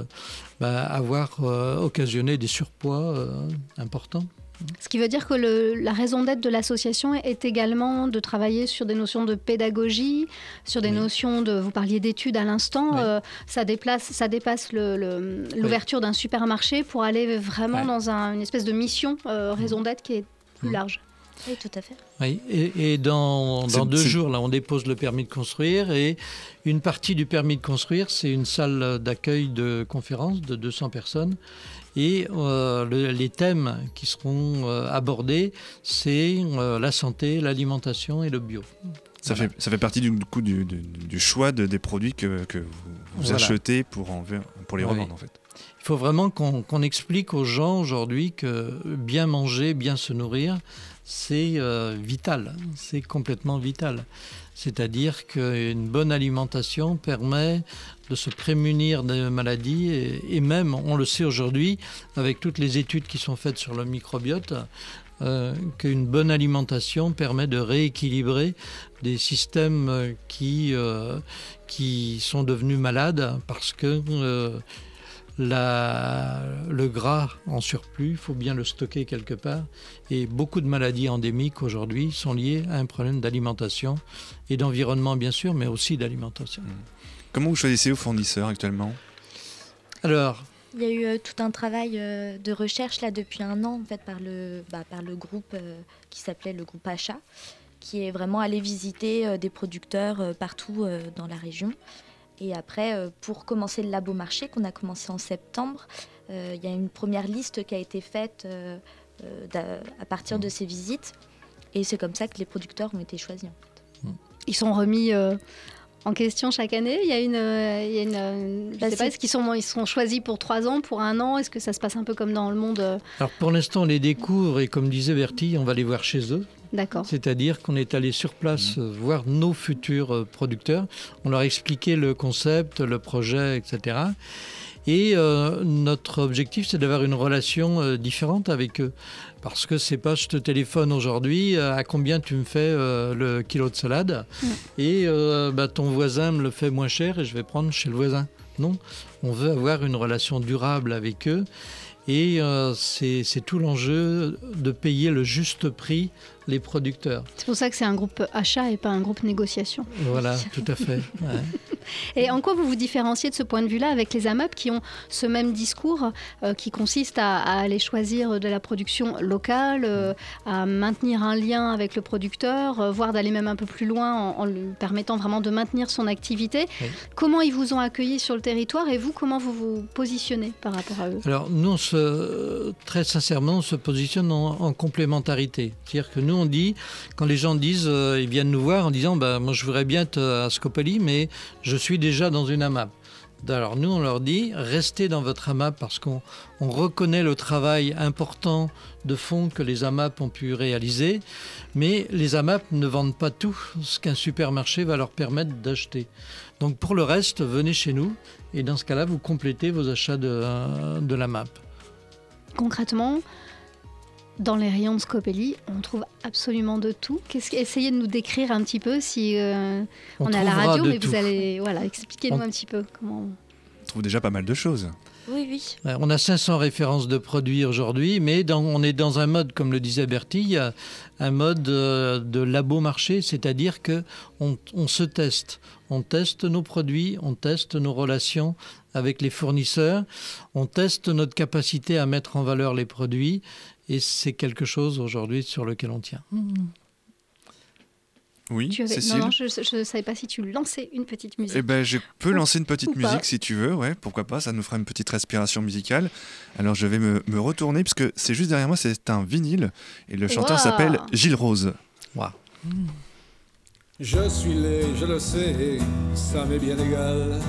[SPEAKER 10] bah, avoir occasionné des surpoids importants.
[SPEAKER 6] Ce qui veut dire que le- la raison d'être de l'association est également de travailler sur des notions de pédagogie, sur des
[SPEAKER 10] Oui.
[SPEAKER 6] notions de. Vous parliez d'études à l'instant.
[SPEAKER 10] Oui.
[SPEAKER 6] euh, ça, déplace, ça dépasse l'ouverture d'un supermarché pour aller vraiment dans un- une espèce de mission, euh, raison d'être qui est plus
[SPEAKER 10] Mm.
[SPEAKER 6] large.
[SPEAKER 7] Oui, tout à fait.
[SPEAKER 10] Oui, et, et dans, deux jours, là, on dépose le permis de construire et une partie du permis de construire, c'est une salle d'accueil de conférence de 200 personnes. Et euh, le- les thèmes qui seront euh, abordés, c'est euh, la santé, l'alimentation et le bio.
[SPEAKER 5] Ça,
[SPEAKER 10] Voilà.
[SPEAKER 5] fait, ça fait partie du, du coup du, du- du choix de- des produits que, que vous, vous
[SPEAKER 10] Voilà.
[SPEAKER 5] achetez pour, en, pour les
[SPEAKER 10] Oui.
[SPEAKER 5] revendre en fait.
[SPEAKER 10] Il faut vraiment qu'on qu'on explique aux gens aujourd'hui que bien manger, bien se nourrir, c'est euh, vital, c'est complètement vital. C'est-à-dire qu'une bonne alimentation permet de se prémunir des maladies et, même, on le sait aujourd'hui, avec toutes les études qui sont faites sur le microbiote, euh, qu'une bonne alimentation permet de rééquilibrer des systèmes qui, euh, qui sont devenus malades parce que la- le gras en surplus, il faut bien le stocker quelque part. Et beaucoup de maladies endémiques aujourd'hui sont liées à un problème d'alimentation et d'environnement, bien sûr, mais aussi d'alimentation.
[SPEAKER 5] Comment vous choisissez vos fournisseurs actuellement?
[SPEAKER 10] Alors,
[SPEAKER 7] Il y a eu euh, tout un travail euh, de recherche là depuis un an en fait par le, bah, par le groupe euh, qui s'appelait le groupe Achat, qui est vraiment allé visiter euh, des producteurs euh, partout euh, dans la région. Et après, euh, pour commencer le labo marché qu'on a commencé en septembre, euh, il y a une première liste qui a été faite euh, euh, à partir de ces visites. Et c'est comme ça que les producteurs ont été choisis. en fait.
[SPEAKER 6] Ils sont remis euh, en question chaque année. Il y a une, euh, il y a une, euh, je
[SPEAKER 7] Bah,
[SPEAKER 6] sais pas,
[SPEAKER 7] c'est-
[SPEAKER 6] est-ce qu'ils sont, ils sont choisis pour trois ans, pour un an? Est-ce que ça se passe un peu comme dans le monde euh,
[SPEAKER 10] alors pour l'instant, on les découvre et comme disait Bertie, on va les voir chez eux.
[SPEAKER 6] D'accord.
[SPEAKER 10] C'est-à-dire qu'on est allé sur place euh, voir nos futurs euh, producteurs. On leur a expliqué le concept, le projet, etc. Et euh, notre objectif, c'est d'avoir une relation euh, différente avec eux. Parce que c'est pas je te téléphone aujourd'hui, euh, à combien tu me fais euh, le kilo de salade
[SPEAKER 6] Mm.
[SPEAKER 10] et euh, bah, ton voisin me le fait moins cher et je vais prendre chez le voisin. Non, on veut avoir une relation durable avec eux. Et euh, c'est tout l'enjeu de payer le juste prix les producteurs.
[SPEAKER 6] C'est pour ça que c'est un groupe achat et pas un groupe négociation.
[SPEAKER 10] Voilà, tout à fait. ouais.
[SPEAKER 6] Et en quoi vous vous différenciez de ce point de vue-là avec les AMAP qui ont ce même discours euh, qui consiste à, à, aller choisir de la production locale, euh, à maintenir un lien avec le producteur, euh, voire d'aller même un peu plus loin en, en, lui permettant vraiment de maintenir son activité? Oui. Comment ils vous ont accueilli sur le territoire et vous, comment vous vous positionnez par rapport à eux?
[SPEAKER 10] Alors nous, on se, très sincèrement, on se positionne en, en complémentarité. C'est-à-dire que nous, on dit, quand les gens disent, euh, ils viennent nous voir en disant, bah, moi je voudrais bien être à Scopoli, mais je suis déjà dans une AMAP. Alors nous, on leur dit, restez dans votre AMAP parce qu'on on reconnaît le travail important de fond que les AMAP ont pu réaliser, mais les AMAP ne vendent pas tout ce qu'un supermarché va leur permettre d'acheter. Donc pour le reste, venez chez nous et dans ce cas-là, vous complétez vos achats de, de l'AMAP.
[SPEAKER 6] Concrètement, dans les rayons de Scopelli, on trouve absolument de tout. Qu'est-ce essayez de nous décrire un petit peu si euh, on, on est à la radio, mais
[SPEAKER 10] tout.
[SPEAKER 6] vous allez voilà, expliquez-nous
[SPEAKER 10] On-
[SPEAKER 6] un petit peu comment.
[SPEAKER 5] On trouve déjà pas mal de choses.
[SPEAKER 7] Oui, oui.
[SPEAKER 10] On a 500 références de produits aujourd'hui, mais dans- on est dans un mode, comme le disait Bertie, il y a un mode euh, de labo-marché, c'est-à-dire que on, on se teste. On teste nos produits, on teste nos relations avec les fournisseurs, on teste notre capacité à mettre en valeur les produits, et c'est quelque chose aujourd'hui sur lequel on tient.
[SPEAKER 5] Oui,
[SPEAKER 6] Tu avais-
[SPEAKER 5] Cécile
[SPEAKER 6] Non, non, je ne savais pas si tu lançais une petite musique.
[SPEAKER 5] Eh ben, je peux
[SPEAKER 6] Ou-
[SPEAKER 5] lancer une petite
[SPEAKER 6] pas.
[SPEAKER 5] musique si tu veux, ouais, pourquoi pas, ça nous fera une petite respiration musicale. Alors je vais me, me retourner, parce que c'est juste derrière moi, c'est un vinyle, et le chanteur
[SPEAKER 6] Wow.
[SPEAKER 5] s'appelle Gilles Rose.
[SPEAKER 8] Je suis laid, je le sais, ça m'est bien égal.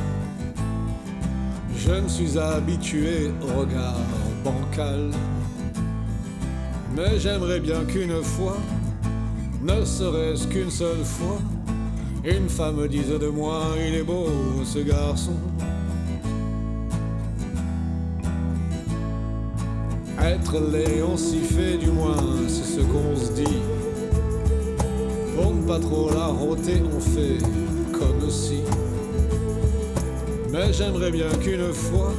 [SPEAKER 8] Je me suis habitué au regard bancal. Mais j'aimerais bien qu'une fois, ne serait-ce qu'une seule fois, une femme dise de moi, il est beau ce garçon. Être laid, on s'y fait du moins, c'est ce qu'on se dit. Pour ne pas trop la on fait comme si. Mais j'aimerais bien qu'une fois,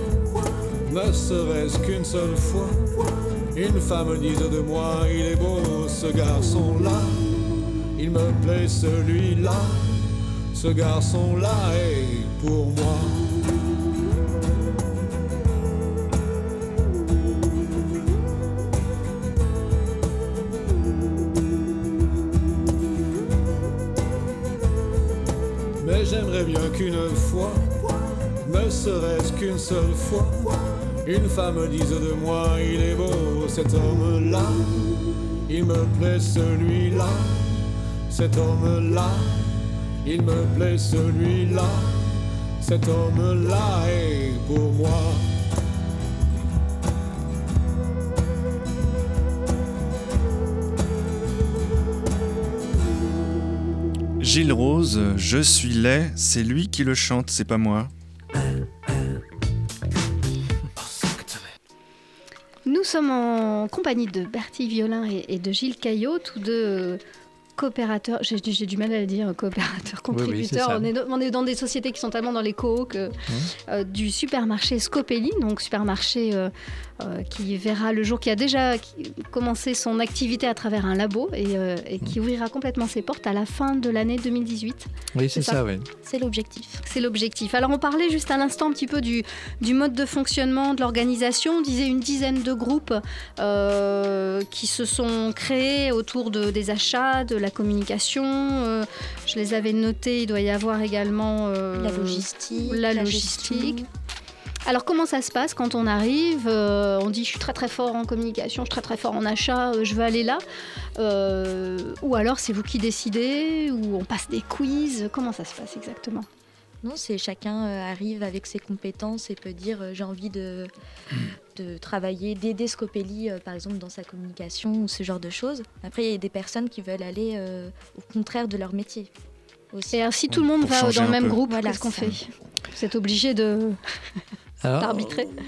[SPEAKER 8] ne serait-ce qu'une seule fois, une femme dise de moi, il est beau ce garçon-là, il me plaît celui-là, ce garçon-là est pour moi. Mais j'aimerais bien qu'une fois, ne serait-ce qu'une seule fois, une femme dise de moi, il est beau cet homme-là, il me plaît celui-là, cet homme-là, il me plaît celui-là, cet homme-là est pour moi.
[SPEAKER 5] Gilles Rose, Je suis laid, c'est lui qui le chante, c'est pas moi.
[SPEAKER 6] Sommes en compagnie de Bertie Violin et, et de Gilles Caillot, tous deux euh, coopérateurs. J'ai j'ai du mal à le dire, coopérateurs,
[SPEAKER 10] Oui, oui, c'est
[SPEAKER 6] contributeurs. on, est dans, on est dans des sociétés qui sont tellement dans les co que euh, du supermarché Scopelli, donc supermarché euh, euh, qui verra le jour, qui a déjà commencé son activité à travers un labo et, euh, et qui ouvrira complètement ses portes à la fin de l'année 2018.
[SPEAKER 10] Oui, c'est ça,
[SPEAKER 6] ça.
[SPEAKER 10] oui.
[SPEAKER 7] C'est l'objectif.
[SPEAKER 6] C'est l'objectif. Alors on parlait juste à l'instant un petit peu du, du mode de fonctionnement, de l'organisation. On disait une dizaine de groupes euh, qui se sont créés autour de, des achats, de la communication. Euh, je les avais notés, il doit y avoir également... euh,
[SPEAKER 7] La logistique.
[SPEAKER 6] la logistique. Alors comment ça se passe quand on arrive euh, On dit je suis très très fort en communication, je suis très très fort en achat, euh, je veux aller là. Euh, ou alors c'est vous qui décidez, ou on passe des quiz. Comment ça se passe exactement?
[SPEAKER 7] Non, c'est chacun arrive avec ses compétences et peut dire j'ai envie de, de travailler, d'aider Scopelli par exemple dans sa communication ou ce genre de choses. Après, il y a des personnes qui veulent aller euh, au contraire de leur métier. Aussi.
[SPEAKER 6] Et alors, si tout le monde va dans le même
[SPEAKER 5] peu.
[SPEAKER 6] groupe,
[SPEAKER 7] Voilà,
[SPEAKER 6] qu'est-ce qu'on fait? Vous êtes obligé de
[SPEAKER 10] Alors.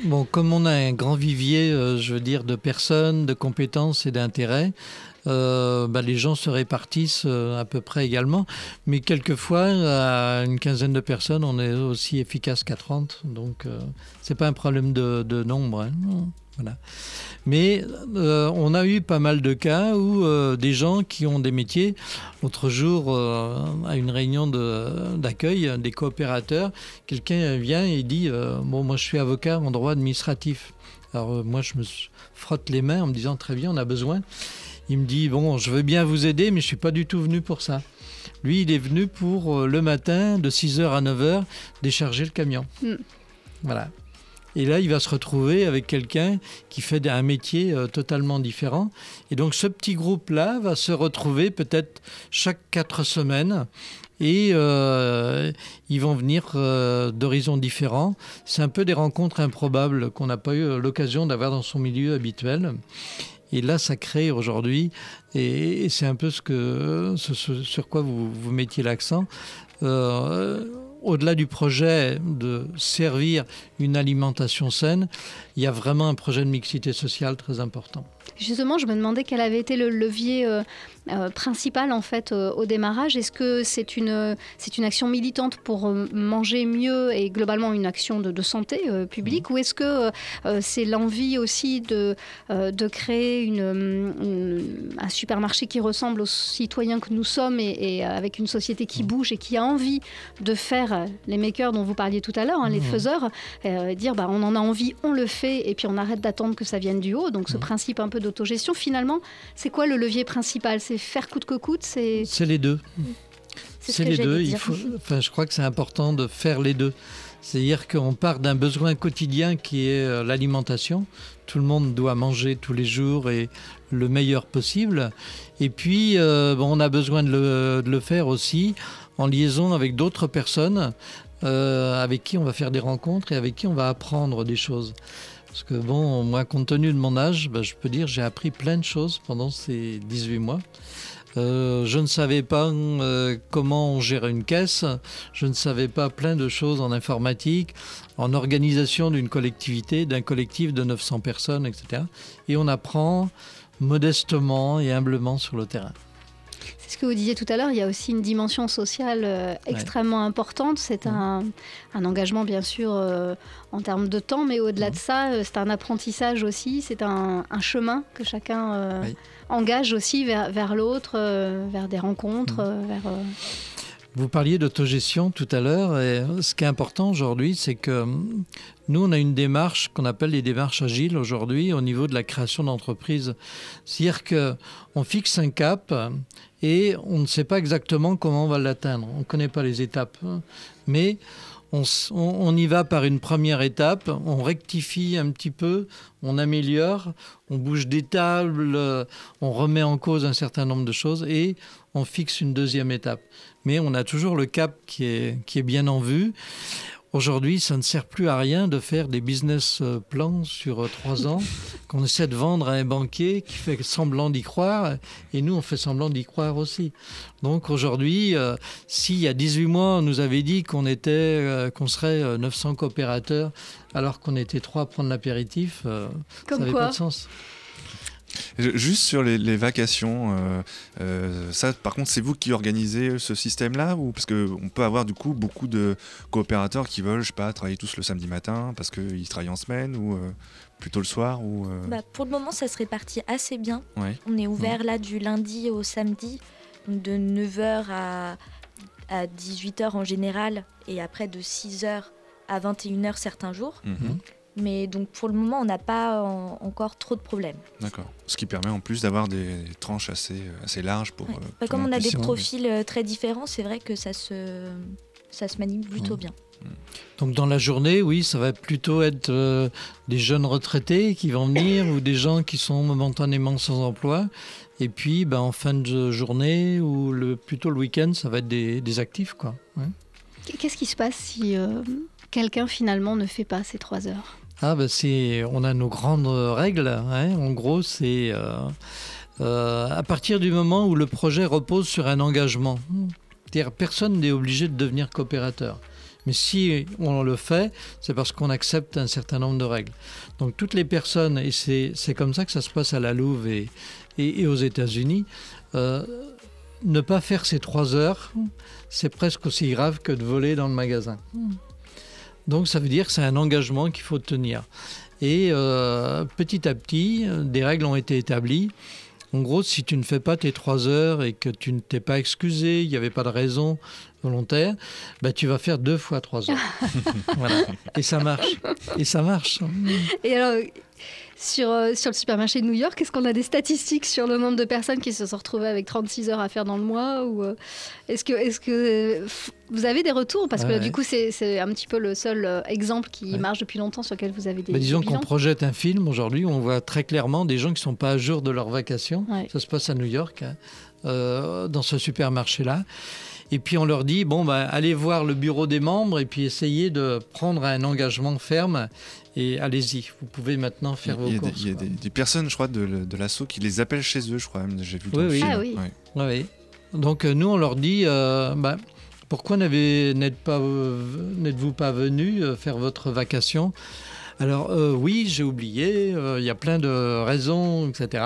[SPEAKER 10] Bon, comme on a un grand vivier, euh, je veux dire, de personnes, de compétences et d'intérêts, bah, les gens se répartissent euh, à peu près également. Mais quelquefois, à une quinzaine de personnes, on est aussi efficace qu'à 30. Donc, euh, c'est pas un problème de, de nombre. hein. Voilà. Mais euh, on a eu pas mal de cas où euh, des gens qui ont des métiers, l'autre jour euh, à une réunion de- d'accueil des coopérateurs, quelqu'un vient et dit Bon, moi je suis avocat en droit administratif. Alors moi je me frotte les mains en me disant Très bien, on a besoin. Il me dit Bon, je veux bien vous aider, mais je suis pas du tout venu pour ça. Lui, il est venu pour le matin de 6h à 9h décharger le camion.
[SPEAKER 6] Mm.
[SPEAKER 10] Voilà. Et là, il va se retrouver avec quelqu'un qui fait un métier euh, totalement différent. Et donc, ce petit groupe-là va se retrouver peut-être chaque quatre semaines. Et euh, ils vont venir euh, d'horizons différents. C'est un peu des rencontres improbables qu'on n'a pas eu l'occasion d'avoir dans son milieu habituel. Et là, ça crée aujourd'hui, et, c'est un peu ce, que, sur quoi vous, mettiez l'accent, au-delà du projet de servir une alimentation saine, il y a vraiment un projet de mixité sociale très important.
[SPEAKER 6] Justement, je me demandais quel avait été le levier euh, euh, principal en fait euh, au démarrage. Est-ce que c'est une, c'est une action militante pour manger mieux et globalement une action de, de santé publique ou est-ce que c'est l'envie aussi de, de créer une, une- un supermarché qui ressemble aux citoyens que nous sommes et, et avec une société qui bouge et qui a envie de faire les makers dont vous parliez tout à l'heure, hein, les
[SPEAKER 10] Mhm.
[SPEAKER 6] faiseurs, dire bah, on en a envie, on le fait et puis on arrête d'attendre que ça vienne du haut. Donc ce principe un peu d'autogestion, finalement, c'est quoi le levier principal? C'est faire coûte que coûte C'est
[SPEAKER 10] les deux.
[SPEAKER 6] C'est ce
[SPEAKER 10] les deux. Il faut, enfin, je crois que c'est important de faire les deux. C'est-à-dire qu'on part d'un besoin quotidien qui est euh, l'alimentation. Tout le monde doit manger tous les jours et le meilleur possible. Et puis, euh, bon, on a besoin de le, de le faire aussi en liaison avec d'autres personnes euh, avec qui on va faire des rencontres et avec qui on va apprendre des choses. Parce que bon, moi, compte tenu de mon âge, ben, je peux dire j'ai appris plein de choses pendant ces 18 mois. Euh, je ne savais pas euh, comment on gérait une caisse, je ne savais pas plein de choses en informatique, en organisation d'une collectivité, d'un collectif de 900 personnes, etc. Et on apprend modestement et humblement sur le terrain.
[SPEAKER 6] C'est ce que vous disiez tout à l'heure, il y a aussi une dimension sociale euh, extrêmement importante. C'est un, un engagement, bien sûr, euh, en termes de temps, mais au-delà de ça, euh, c'est un apprentissage aussi, c'est un, un chemin que chacun engage aussi vers, vers l'autre, vers des rencontres, vers... euh,
[SPEAKER 10] Vous parliez d'autogestion tout à l'heure, et ce qui est important aujourd'hui, c'est que hum, nous, on a une démarche qu'on appelle les démarches agiles aujourd'hui au niveau de la création d'entreprises. C'est-à-dire qu'on fixe un cap et on ne sait pas exactement comment on va l'atteindre. On ne connaît pas les étapes. hein. Mais on, y va par une première étape, on rectifie un petit peu, on améliore, on bouge des tables, euh, on remet en cause un certain nombre de choses et on fixe une deuxième étape. Mais on a toujours le cap qui est bien en vue. Aujourd'hui, ça ne sert plus à rien de faire des business euh, plans sur euh, trois ans qu'on essaie de vendre à un banquier qui fait semblant d'y croire et nous, on fait semblant d'y croire aussi. Donc aujourd'hui, euh, s'il y a 18 mois, on nous avait dit qu'on était, euh, qu'on serait euh, 900 coopérateurs alors qu'on était trois à prendre l'apéritif, euh, ça n'avait pas de sens.
[SPEAKER 5] Juste sur les, les vacations, euh, euh, ça par contre c'est vous qui organisez ce système-là ou parce que on peut avoir du coup beaucoup de coopérateurs qui veulent, je sais pas, travailler tous le samedi matin parce qu'ils travaillent en semaine ou euh, plutôt le soir ou.
[SPEAKER 7] Bah, pour le moment, ça se répartit assez bien.
[SPEAKER 5] Ouais.
[SPEAKER 7] On est ouvert là du lundi au samedi, de 9h à, à 18h en général, et après de 6h à 21h certains jours.
[SPEAKER 5] Mhm.
[SPEAKER 7] Mais donc pour le moment, on n'a pas en- encore trop de problèmes.
[SPEAKER 5] D'accord. Ce qui permet en plus d'avoir des, tranches assez, assez larges pour. euh,
[SPEAKER 7] Bah, comme on a des profils euh, très différents, c'est vrai que ça se, ça se manie plutôt
[SPEAKER 10] Mhm.
[SPEAKER 7] bien.
[SPEAKER 10] Donc dans la journée, oui, ça va plutôt être euh, des jeunes retraités qui vont venir ou des gens qui sont momentanément sans emploi. Et puis ben, en fin de journée ou le, plutôt le week-end, ça va être des, des actifs. Quoi.
[SPEAKER 6] Qu'est-ce qui se passe si euh, quelqu'un finalement ne fait pas ces trois heures?
[SPEAKER 10] Ah ben c'est, on a nos grandes règles. hein. En gros, c'est euh, euh, à partir du moment où le projet repose sur un engagement. C'est-à-dire personne n'est obligé de devenir coopérateur. Mais si on le fait, c'est parce qu'on accepte un certain nombre de règles. Donc toutes les personnes, et c'est comme ça que ça se passe à la Louve et, et, et aux États-Unis, euh, ne pas faire ces trois heures, c'est presque aussi grave que de voler dans le magasin. Donc ça veut dire que c'est un engagement qu'il faut tenir. Et euh, petit à petit, des règles ont été établies. En gros, si tu ne fais pas tes trois heures et que tu ne t'es pas excusé, il n'y avait pas de raison volontaire, bah, tu vas faire deux fois trois heures. voilà. Et ça marche. Et ça marche.
[SPEAKER 6] Et alors, sur, euh, sur le supermarché de New York, est-ce qu'on a des statistiques sur le nombre de personnes qui se sont retrouvées avec 36 heures à faire dans le mois ou euh, Est-ce que, est que euh, vous avez des retours Parce que
[SPEAKER 10] Ouais,
[SPEAKER 6] du coup, c'est un petit peu le seul exemple qui
[SPEAKER 10] Ouais.
[SPEAKER 6] marche depuis longtemps sur lequel vous avez des,
[SPEAKER 10] Bah, disons qu'on projette un film aujourd'hui, on voit très clairement des gens qui ne sont pas à jour de leurs vacations.
[SPEAKER 6] Ouais.
[SPEAKER 10] Ça se passe à New York, hein, euh, dans ce supermarché-là. Et puis on leur dit, bon, bah, allez voir le bureau des membres et puis essayez de prendre un engagement ferme. Et allez-y, vous pouvez maintenant faire
[SPEAKER 5] Il y a,
[SPEAKER 10] vos
[SPEAKER 5] des,
[SPEAKER 10] courses.
[SPEAKER 5] il y a des- des personnes, je crois, de, de l'assaut qui les appellent chez eux, je crois même. J'ai vu
[SPEAKER 10] Oui, oui.
[SPEAKER 5] film.
[SPEAKER 6] Ah oui.
[SPEAKER 5] Ouais.
[SPEAKER 10] Ouais, oui. Donc euh, nous, on leur dit, euh, bah, pourquoi pas, euh, n'êtes-vous pas venu euh, faire votre vacation? Alors euh, oui, j'ai oublié, euh, il y a plein de raisons, etc.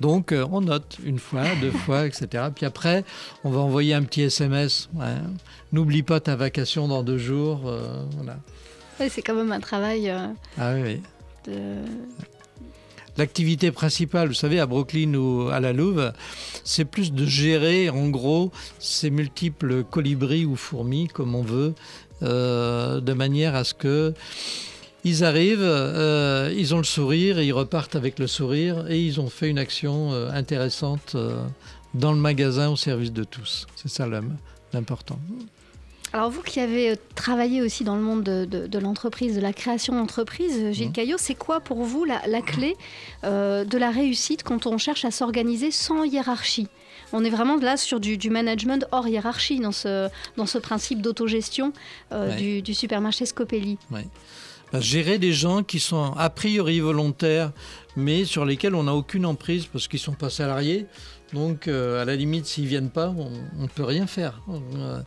[SPEAKER 10] Donc euh, on note une fois, deux fois, etc. Puis après, on va envoyer un petit SMS. hein. N'oublie pas ta vacation dans deux jours. euh, voilà.
[SPEAKER 6] C'est quand même un travail euh,
[SPEAKER 10] Ah oui,
[SPEAKER 6] de...
[SPEAKER 10] L'activité principale, vous savez, à Brooklyn ou à la Louve, c'est plus de gérer, en gros, ces multiples colibris ou fourmis, comme on veut, euh, de manière à ce que ils arrivent, euh, ils ont le sourire et ils repartent avec le sourire et ils ont fait une action euh, intéressante euh, dans le magasin au service de tous. C'est ça l'important.
[SPEAKER 6] Alors vous qui avez euh, travaillé aussi dans le monde de, de- de l'entreprise, de la création d'entreprise, euh, Gilles
[SPEAKER 10] Mhm.
[SPEAKER 6] Caillot, c'est quoi pour vous la, la clé euh, de la réussite quand on cherche à s'organiser sans hiérarchie? On est vraiment là sur du, du management hors hiérarchie dans ce, dans ce principe d'autogestion euh,
[SPEAKER 10] Ouais.
[SPEAKER 6] du, du supermarché Scopelli.
[SPEAKER 10] Ben, gérer des gens qui sont a priori volontaires, mais sur lesquels on n'a aucune emprise parce qu'ils ne sont pas salariés. Donc, euh, à la limite, s'ils viennent pas, on ne peut rien faire. Euh,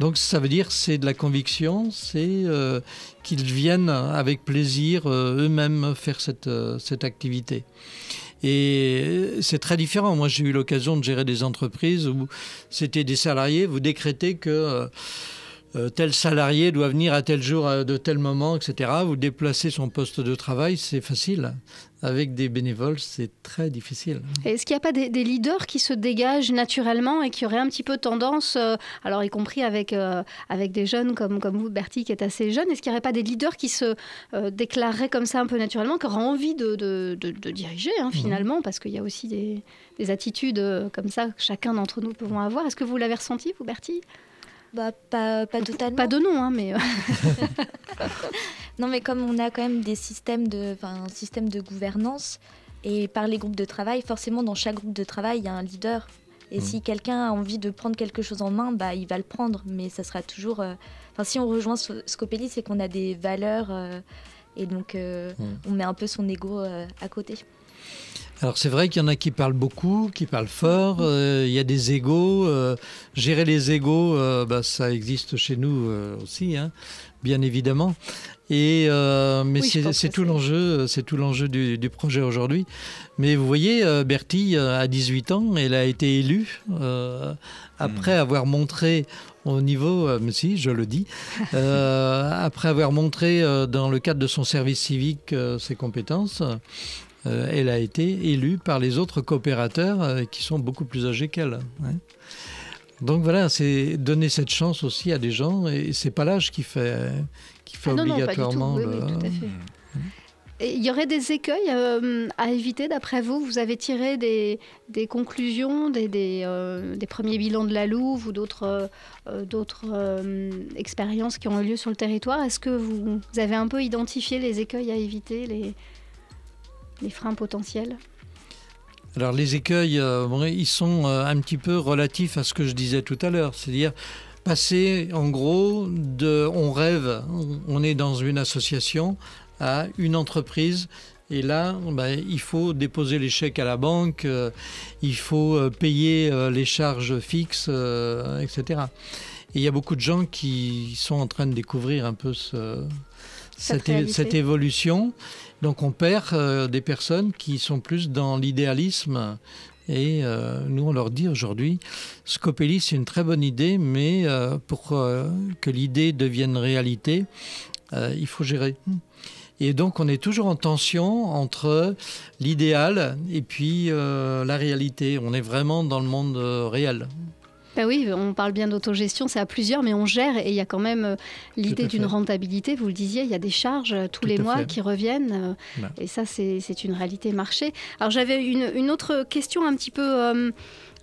[SPEAKER 10] donc, ça veut dire c'est de la conviction, c'est euh, qu'ils viennent avec plaisir eux-mêmes faire cette, activité. Et c'est très différent. Moi, j'ai eu l'occasion de gérer des entreprises où c'était des salariés. Vous décrétez que tel salarié doit venir à tel jour, de tel moment, etc. Vous déplacez son poste de travail, c'est facile. Avec des bénévoles, c'est très difficile.
[SPEAKER 6] Est-ce qu'il n'y a pas des, des leaders qui se dégagent naturellement et qui auraient un petit peu tendance, euh, alors y compris avec, euh, avec des jeunes comme, comme vous, Bertie, qui est assez jeune, est-ce qu'il n'y aurait pas des leaders qui se euh, déclareraient comme ça un peu naturellement, qui auraient envie de, de- de- de diriger hein, finalement, parce qu'il y a aussi des, des attitudes euh, comme ça que chacun d'entre nous pouvons avoir? Est-ce que vous l'avez ressenti, vous, Bertie?
[SPEAKER 7] Bah, pas, pas totalement.
[SPEAKER 6] Pas de nom, hein, mais... euh,
[SPEAKER 7] Non, mais comme on a quand même des systèmes de, enfin, un système de gouvernance, et par les groupes de travail, forcément, dans chaque groupe de travail, il y a un leader. Et
[SPEAKER 10] Mhm.
[SPEAKER 7] si quelqu'un a envie de prendre quelque chose en main, bah, il va le prendre. Mais ça sera toujours. euh, Enfin, si on rejoint Sc- Scopelli, c'est qu'on a des valeurs. euh, et donc, euh,
[SPEAKER 10] Mhm.
[SPEAKER 7] on met un peu son ego euh, à côté.
[SPEAKER 10] Alors c'est vrai qu'il y en a qui parlent beaucoup, qui parlent fort, euh, il y a des égaux. euh, gérer les égaux, euh, bah, ça existe chez nous aussi, hein, bien évidemment. Et, mais
[SPEAKER 6] Oui,
[SPEAKER 10] c'est tout l'enjeu, c'est tout l'enjeu du, du projet aujourd'hui. Mais vous voyez, Bertie a 18 ans, elle a été élue après avoir montré au niveau, euh, mais si, je le dis, euh, après avoir montré euh, dans le cadre de son service civique ses compétences. Euh, elle a été élue par les autres coopérateurs euh, qui sont beaucoup plus âgés qu'elle. hein. Donc voilà, c'est donner cette chance aussi à des gens, et c'est pas l'âge qui fait, qui fait
[SPEAKER 6] Ah non, non, pas du tout.
[SPEAKER 10] obligatoirement
[SPEAKER 6] Oui,
[SPEAKER 10] le-
[SPEAKER 6] oui, tout à fait. Et il y aurait des écueils euh, à éviter d'après vous? Vous avez tiré des, des conclusions, des, des, euh, des premiers bilans de la Louve ou d'autres d'autres, euh, expériences qui ont eu lieu sur le territoire? Est-ce que vous, vous avez un peu identifié les écueils à éviter, les, les freins potentiels
[SPEAKER 10] Alors les écueils, euh, ils sont euh, un petit peu relatifs à ce que je disais tout à l'heure, c'est-à-dire passer en gros de on rêve, on est dans une association à une entreprise. Et là, ben, il faut déposer les chèques à la banque, euh, il faut payer les charges fixes, etc. Et il y a beaucoup de gens qui sont en train de découvrir un peu ce- cette évolution. Donc on perd euh, des personnes qui sont plus dans l'idéalisme Et nous, on leur dit aujourd'hui, Scopelli, c'est une très bonne idée, mais pour que l'idée devienne réalité, il faut gérer. Et donc on est toujours en tension entre l'idéal et puis la réalité. On est vraiment dans le monde réel.
[SPEAKER 6] Ben oui, on parle bien d'autogestion, c'est à plusieurs, mais on gère et il y a quand même euh, l'idée d'une rentabilité. Vous le disiez, il y a des charges euh, tous les mois qui reviennent euh, et ça, c'est une réalité marché. Alors j'avais une, une, autre question un petit peu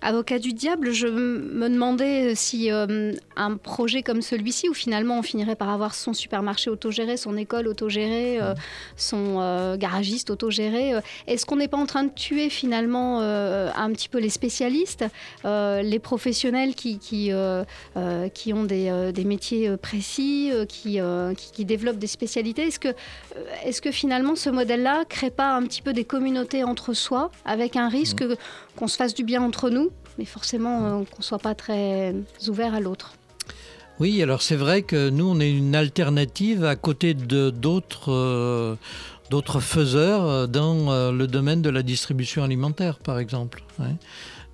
[SPEAKER 6] Avocat du diable, je me demandais si euh, un projet comme celui-ci, où finalement on finirait par avoir son supermarché autogéré, son école autogérée, euh, son euh, garagiste autogéré, est-ce qu'on n'est pas en train de tuer finalement un petit peu les spécialistes, les professionnels qui, qui, qui ont des, des, métiers précis, qui, qui, développent des spécialités? Est-ce que, est que finalement ce modèle-là crée pas un petit peu des communautés entre soi, avec un risque mmh. qu'on se fasse du bien entre nous? Mais forcément euh, qu'on ne soit pas très ouvert à l'autre.
[SPEAKER 10] Oui, alors c'est vrai que nous, on est une alternative à côté de d'autres euh, d'autres faiseurs euh, dans le domaine de la distribution alimentaire, par exemple. Hein.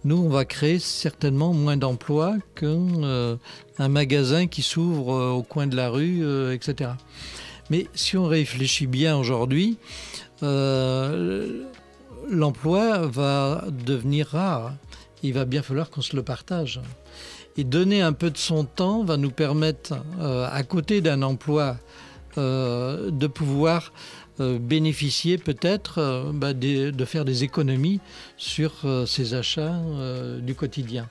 [SPEAKER 10] Nous, on va créer certainement moins d'emplois qu'un un magasin qui s'ouvre au coin de la rue, etc. Mais si on réfléchit bien aujourd'hui, l'emploi va devenir rare il va bien falloir qu'on se le partage. Et donner un peu de son temps va nous permettre, euh, à côté d'un emploi, euh, de pouvoir euh, bénéficier peut-être bah, de, faire des économies sur ses achats du quotidien.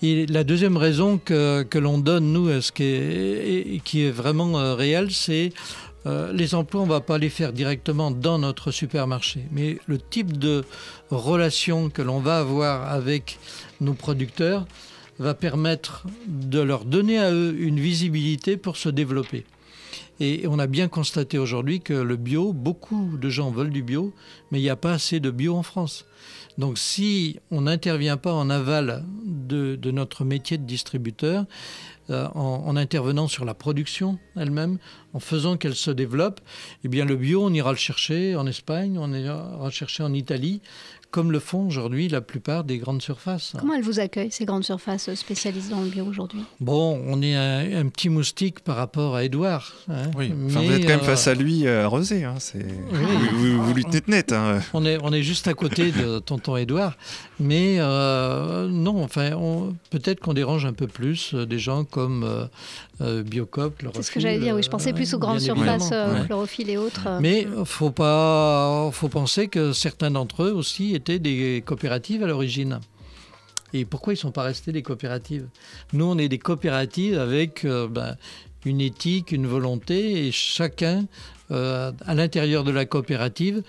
[SPEAKER 10] Et la deuxième raison que, que l'on donne, nous, ce qui est, qui est vraiment réel, c'est euh, les emplois, on ne va pas les faire directement dans notre supermarché, mais le type de relation que l'on va avoir avec nos producteurs va permettre de leur donner à eux une visibilité pour se développer. Et on a bien constaté aujourd'hui que le bio, beaucoup de gens veulent du bio, mais il n'y a pas assez de bio en France. Donc si on n'intervient pas en aval de, notre métier de distributeur, euh, en, intervenant sur la production elle-même, en faisant qu'elle se développe, eh bien le bio, on ira le chercher en Espagne, on ira le chercher en Italie, comme le font aujourd'hui la plupart des grandes surfaces.
[SPEAKER 6] Comment elles vous accueillent, ces grandes surfaces spécialisées dans le bio aujourd'hui?
[SPEAKER 10] Bon, on est un, petit moustique par rapport à Edouard.
[SPEAKER 5] Hein. oui, vous êtes quand même face à lui, euh, Rosé. Hein, vous, lui tenez net. Hein.
[SPEAKER 10] On, est, on est juste à côté de tonton Edouard. Mais euh, non, enfin, peut-être qu'on dérange un peu plus euh, des gens comme euh, Biocop,
[SPEAKER 6] C'est ce que j'allais dire, oui. Je pensais plus aux grandes surfaces, chlorophylle et autres.
[SPEAKER 10] Mais il faut, pas, faut penser que certains d'entre eux aussi étaient des coopératives à l'origine. Et pourquoi ils ne sont pas restés des coopératives? Nous, on est des coopératives avec ben, une éthique, une volonté, et chacun, à l'intérieur de la coopérative,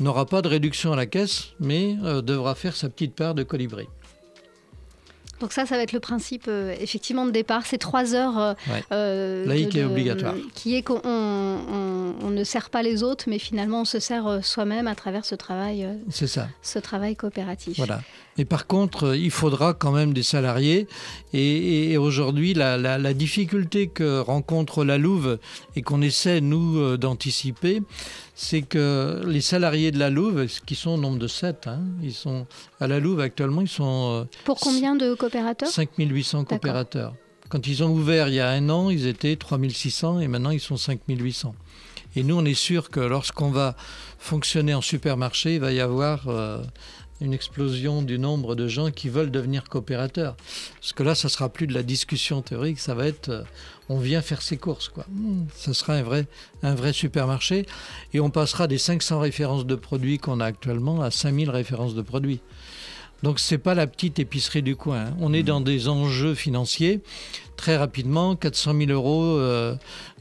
[SPEAKER 10] n'aura pas de réduction à la caisse, mais devra faire sa petite part de colibri.
[SPEAKER 6] Donc ça, ça va être le principe euh, effectivement de départ. C'est trois heures euh,
[SPEAKER 10] euh laïque et obligatoire.
[SPEAKER 6] Qui est qu'on on, ne sert pas les autres, mais finalement on se sert soi-même à travers ce travail.
[SPEAKER 10] C'est ça.
[SPEAKER 6] Ce travail coopératif.
[SPEAKER 10] Voilà. Mais par contre, il faudra quand même des salariés. Et, aujourd'hui, la, la, difficulté que rencontre la Louve et qu'on essaie nous d'anticiper, c'est que les salariés de la Louve, qui sont au nombre de 7, hein, ils sont à la Louve actuellement, ils sont...
[SPEAKER 6] Euh, Pour combien de coopérateurs?
[SPEAKER 10] 5800 coopérateurs. Quand ils ont ouvert il y a un an, ils étaient 3600 et maintenant ils sont 5800. Et nous, on est sûr que lorsqu'on va fonctionner en supermarché, il va y avoir euh, une explosion du nombre de gens qui veulent devenir coopérateurs. Parce que là, ça sera plus de la discussion théorique, ça va être euh, on vient faire ses courses. Quoi. Ça sera un vrai, un vrai supermarché. Et on passera des 500 références de produits qu'on a actuellement à 5000 références de produits. Donc ce n'est pas la petite épicerie du coin. Hein. On est dans des enjeux financiers. Très rapidement, 400 000 euros euh,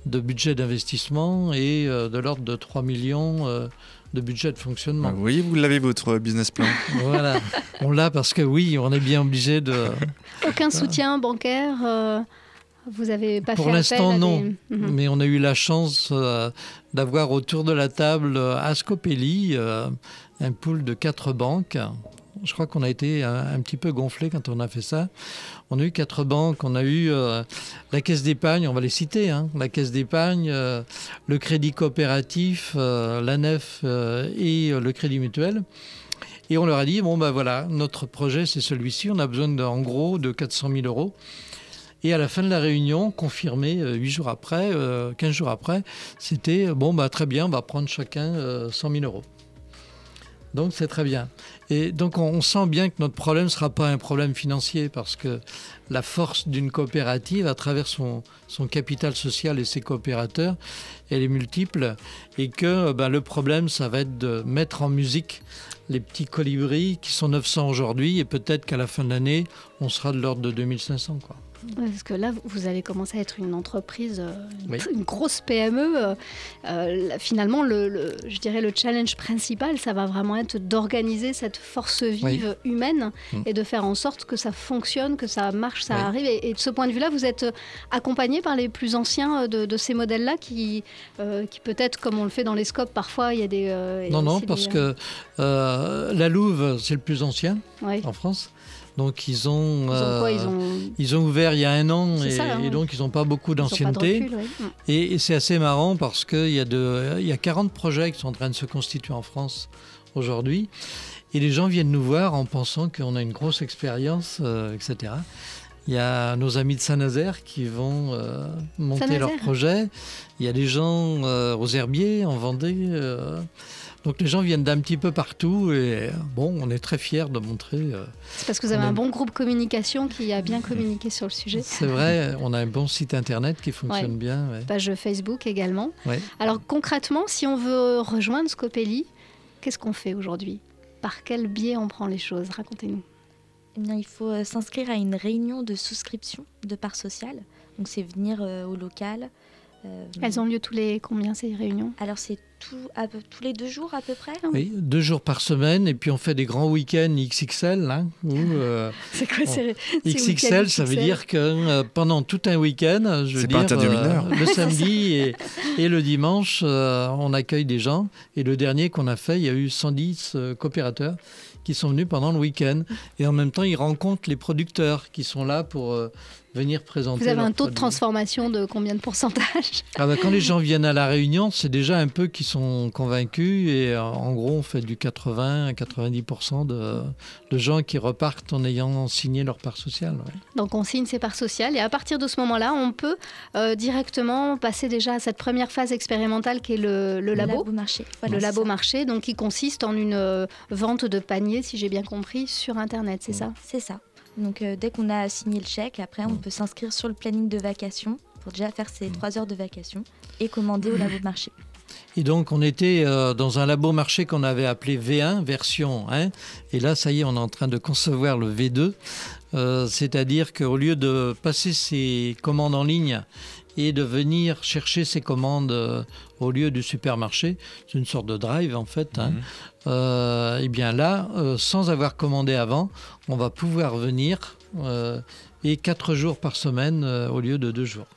[SPEAKER 10] de budget d'investissement et euh, de l'ordre de 3 millions de budget de fonctionnement.
[SPEAKER 5] Vous voyez, vous l'avez votre business plan.
[SPEAKER 10] voilà, on l'a parce que oui, on est bien obligé de...
[SPEAKER 6] Aucun soutien bancaire vous avez pas
[SPEAKER 10] Pour l'instant, non. Mhm. Mais on a eu la chance euh, d'avoir autour de la table euh, à Scopelli euh, un pool de quatre banques. Je crois qu'on a été un, petit peu gonflé quand on a fait ça. On a eu quatre banques. On a eu la Caisse d'épargne, on va les citer, hein. la Caisse d'épargne, le Crédit coopératif, la NEF et le Crédit mutuel. Et on leur a dit, bon ben voilà, notre projet c'est celui-ci, on a besoin en gros de 400 000 euros. Et à la fin de la réunion, confirmé euh, 8 jours après, euh, 15 jours après, c'était bon, bah, très bien, on va prendre chacun euh, 100 000 euros. Donc c'est très bien. Et donc on, sent bien que notre problème ne sera pas un problème financier parce que la force d'une coopérative à travers son, son capital social et ses coopérateurs, elle est multiple et que ben, le problème ça va être de mettre en musique les petits colibris qui sont 900 aujourd'hui et peut-être qu'à la fin de l'année on sera de l'ordre de 2500 quoi.
[SPEAKER 6] Parce que là, vous allez commencer à être une entreprise, euh, une,
[SPEAKER 10] Oui.
[SPEAKER 6] une grosse PME. euh, finalement, le, le- je dirais le challenge principal, ça va vraiment être d'organiser cette force vive humaine
[SPEAKER 10] Mm.
[SPEAKER 6] et de faire en sorte que ça fonctionne, que ça marche, ça
[SPEAKER 10] Oui.
[SPEAKER 6] arrive. Et, et de ce point de vue-là, vous êtes euh, accompagné par les plus anciens de, de ces modèles-là qui, euh, qui peut-être, comme on le fait dans les scopes, parfois, il y a des... euh,
[SPEAKER 10] Non, non, parce
[SPEAKER 6] des,
[SPEAKER 10] que la Louve, c'est le plus ancien en France. Donc ils ont,
[SPEAKER 6] Ils ont quoi
[SPEAKER 10] euh,
[SPEAKER 6] Ils ont,
[SPEAKER 10] ils ont ouvert il y a un an et,
[SPEAKER 6] ça, hein.
[SPEAKER 10] et donc ils n'ont pas beaucoup d'ancienneté.
[SPEAKER 6] recul, ouais.
[SPEAKER 10] Et, et c'est assez marrant parce qu'il y, a de- il y a 40 projets qui sont en train de se constituer en France aujourd'hui. Et les gens viennent nous voir en pensant qu'on a une grosse expérience, euh, etc. Il y a nos amis de Saint-Nazaire qui vont euh, monter leur projet. Il y a des gens euh, aux Herbiers, en Vendée. euh. donc les gens viennent d'un petit peu partout. Et bon, on est très fiers de montrer.
[SPEAKER 6] C'est parce que vous avez
[SPEAKER 10] a-
[SPEAKER 6] un bon groupe communication qui a bien communiqué sur le sujet.
[SPEAKER 10] c'est vrai, on a un bon site internet qui fonctionne
[SPEAKER 6] Ouais.
[SPEAKER 10] bien. ouais.
[SPEAKER 6] Page Facebook également.
[SPEAKER 10] Ouais.
[SPEAKER 6] Alors concrètement, si on veut rejoindre Scopelli, qu'est-ce qu'on fait aujourd'hui? Par quel biais on prend les choses? Racontez-nous.
[SPEAKER 7] Eh bien, il faut euh, s'inscrire à une réunion de souscription de part sociale. Donc, c'est venir euh, au local. euh,
[SPEAKER 6] Elles ont lieu tous les combien ces réunions?
[SPEAKER 7] Alors, c'est tout, à peu- tous les deux jours à peu près?
[SPEAKER 10] Oui, deux jours par semaine, et puis on fait des grands week-ends XXL. hein, où, euh,
[SPEAKER 6] C'est quoi ces,
[SPEAKER 10] XXL, ça veut dire que euh, pendant tout un week-end, je veux
[SPEAKER 5] C'est
[SPEAKER 10] dire,
[SPEAKER 5] pas interdit aux
[SPEAKER 10] euh,
[SPEAKER 5] mineurs.
[SPEAKER 10] le samedi et, et le dimanche, euh, on accueille des gens. Et le dernier qu'on a fait, il y a eu 110 euh, coopérateurs qui sont venus pendant le week-end. Et en même temps, ils rencontrent les producteurs qui sont là pour euh, venir présenter.
[SPEAKER 6] Vous avez un taux de transformation de combien de pourcentage?
[SPEAKER 10] Ah bah, quand les gens viennent à la réunion, c'est déjà un peu qu'ils sont convaincus et euh, en gros on fait du 80 à 90% de, de gens qui repartent en ayant signé leur part sociale. ouais.
[SPEAKER 6] Donc on signe ses parts sociales et à partir de ce moment-là, on peut euh, directement passer déjà à cette première phase expérimentale qui est le, le labo.
[SPEAKER 7] marché.
[SPEAKER 6] le labo
[SPEAKER 7] ça.
[SPEAKER 6] marché, donc qui consiste en une euh, vente de paniers, si j'ai bien compris, sur Internet, c'est ça?
[SPEAKER 7] C'est ça. Donc, euh, dès qu'on a signé le chèque, après, on peut s'inscrire sur le planning de vacation pour déjà faire ses trois heures de vacation et commander au labo marché.
[SPEAKER 10] Et donc on était euh, dans un labo marché qu'on avait appelé V1, version 1. Et là, ça y est, on est en train de concevoir le V2. Euh, C'est-à-dire qu'au lieu de passer ses commandes en ligne et de venir chercher ses commandes euh, au lieu du supermarché, c'est une sorte de drive en fait. hein. Euh, et bien là, euh, sans avoir commandé avant, on va pouvoir venir euh, et quatre jours par semaine euh, au lieu de deux jours.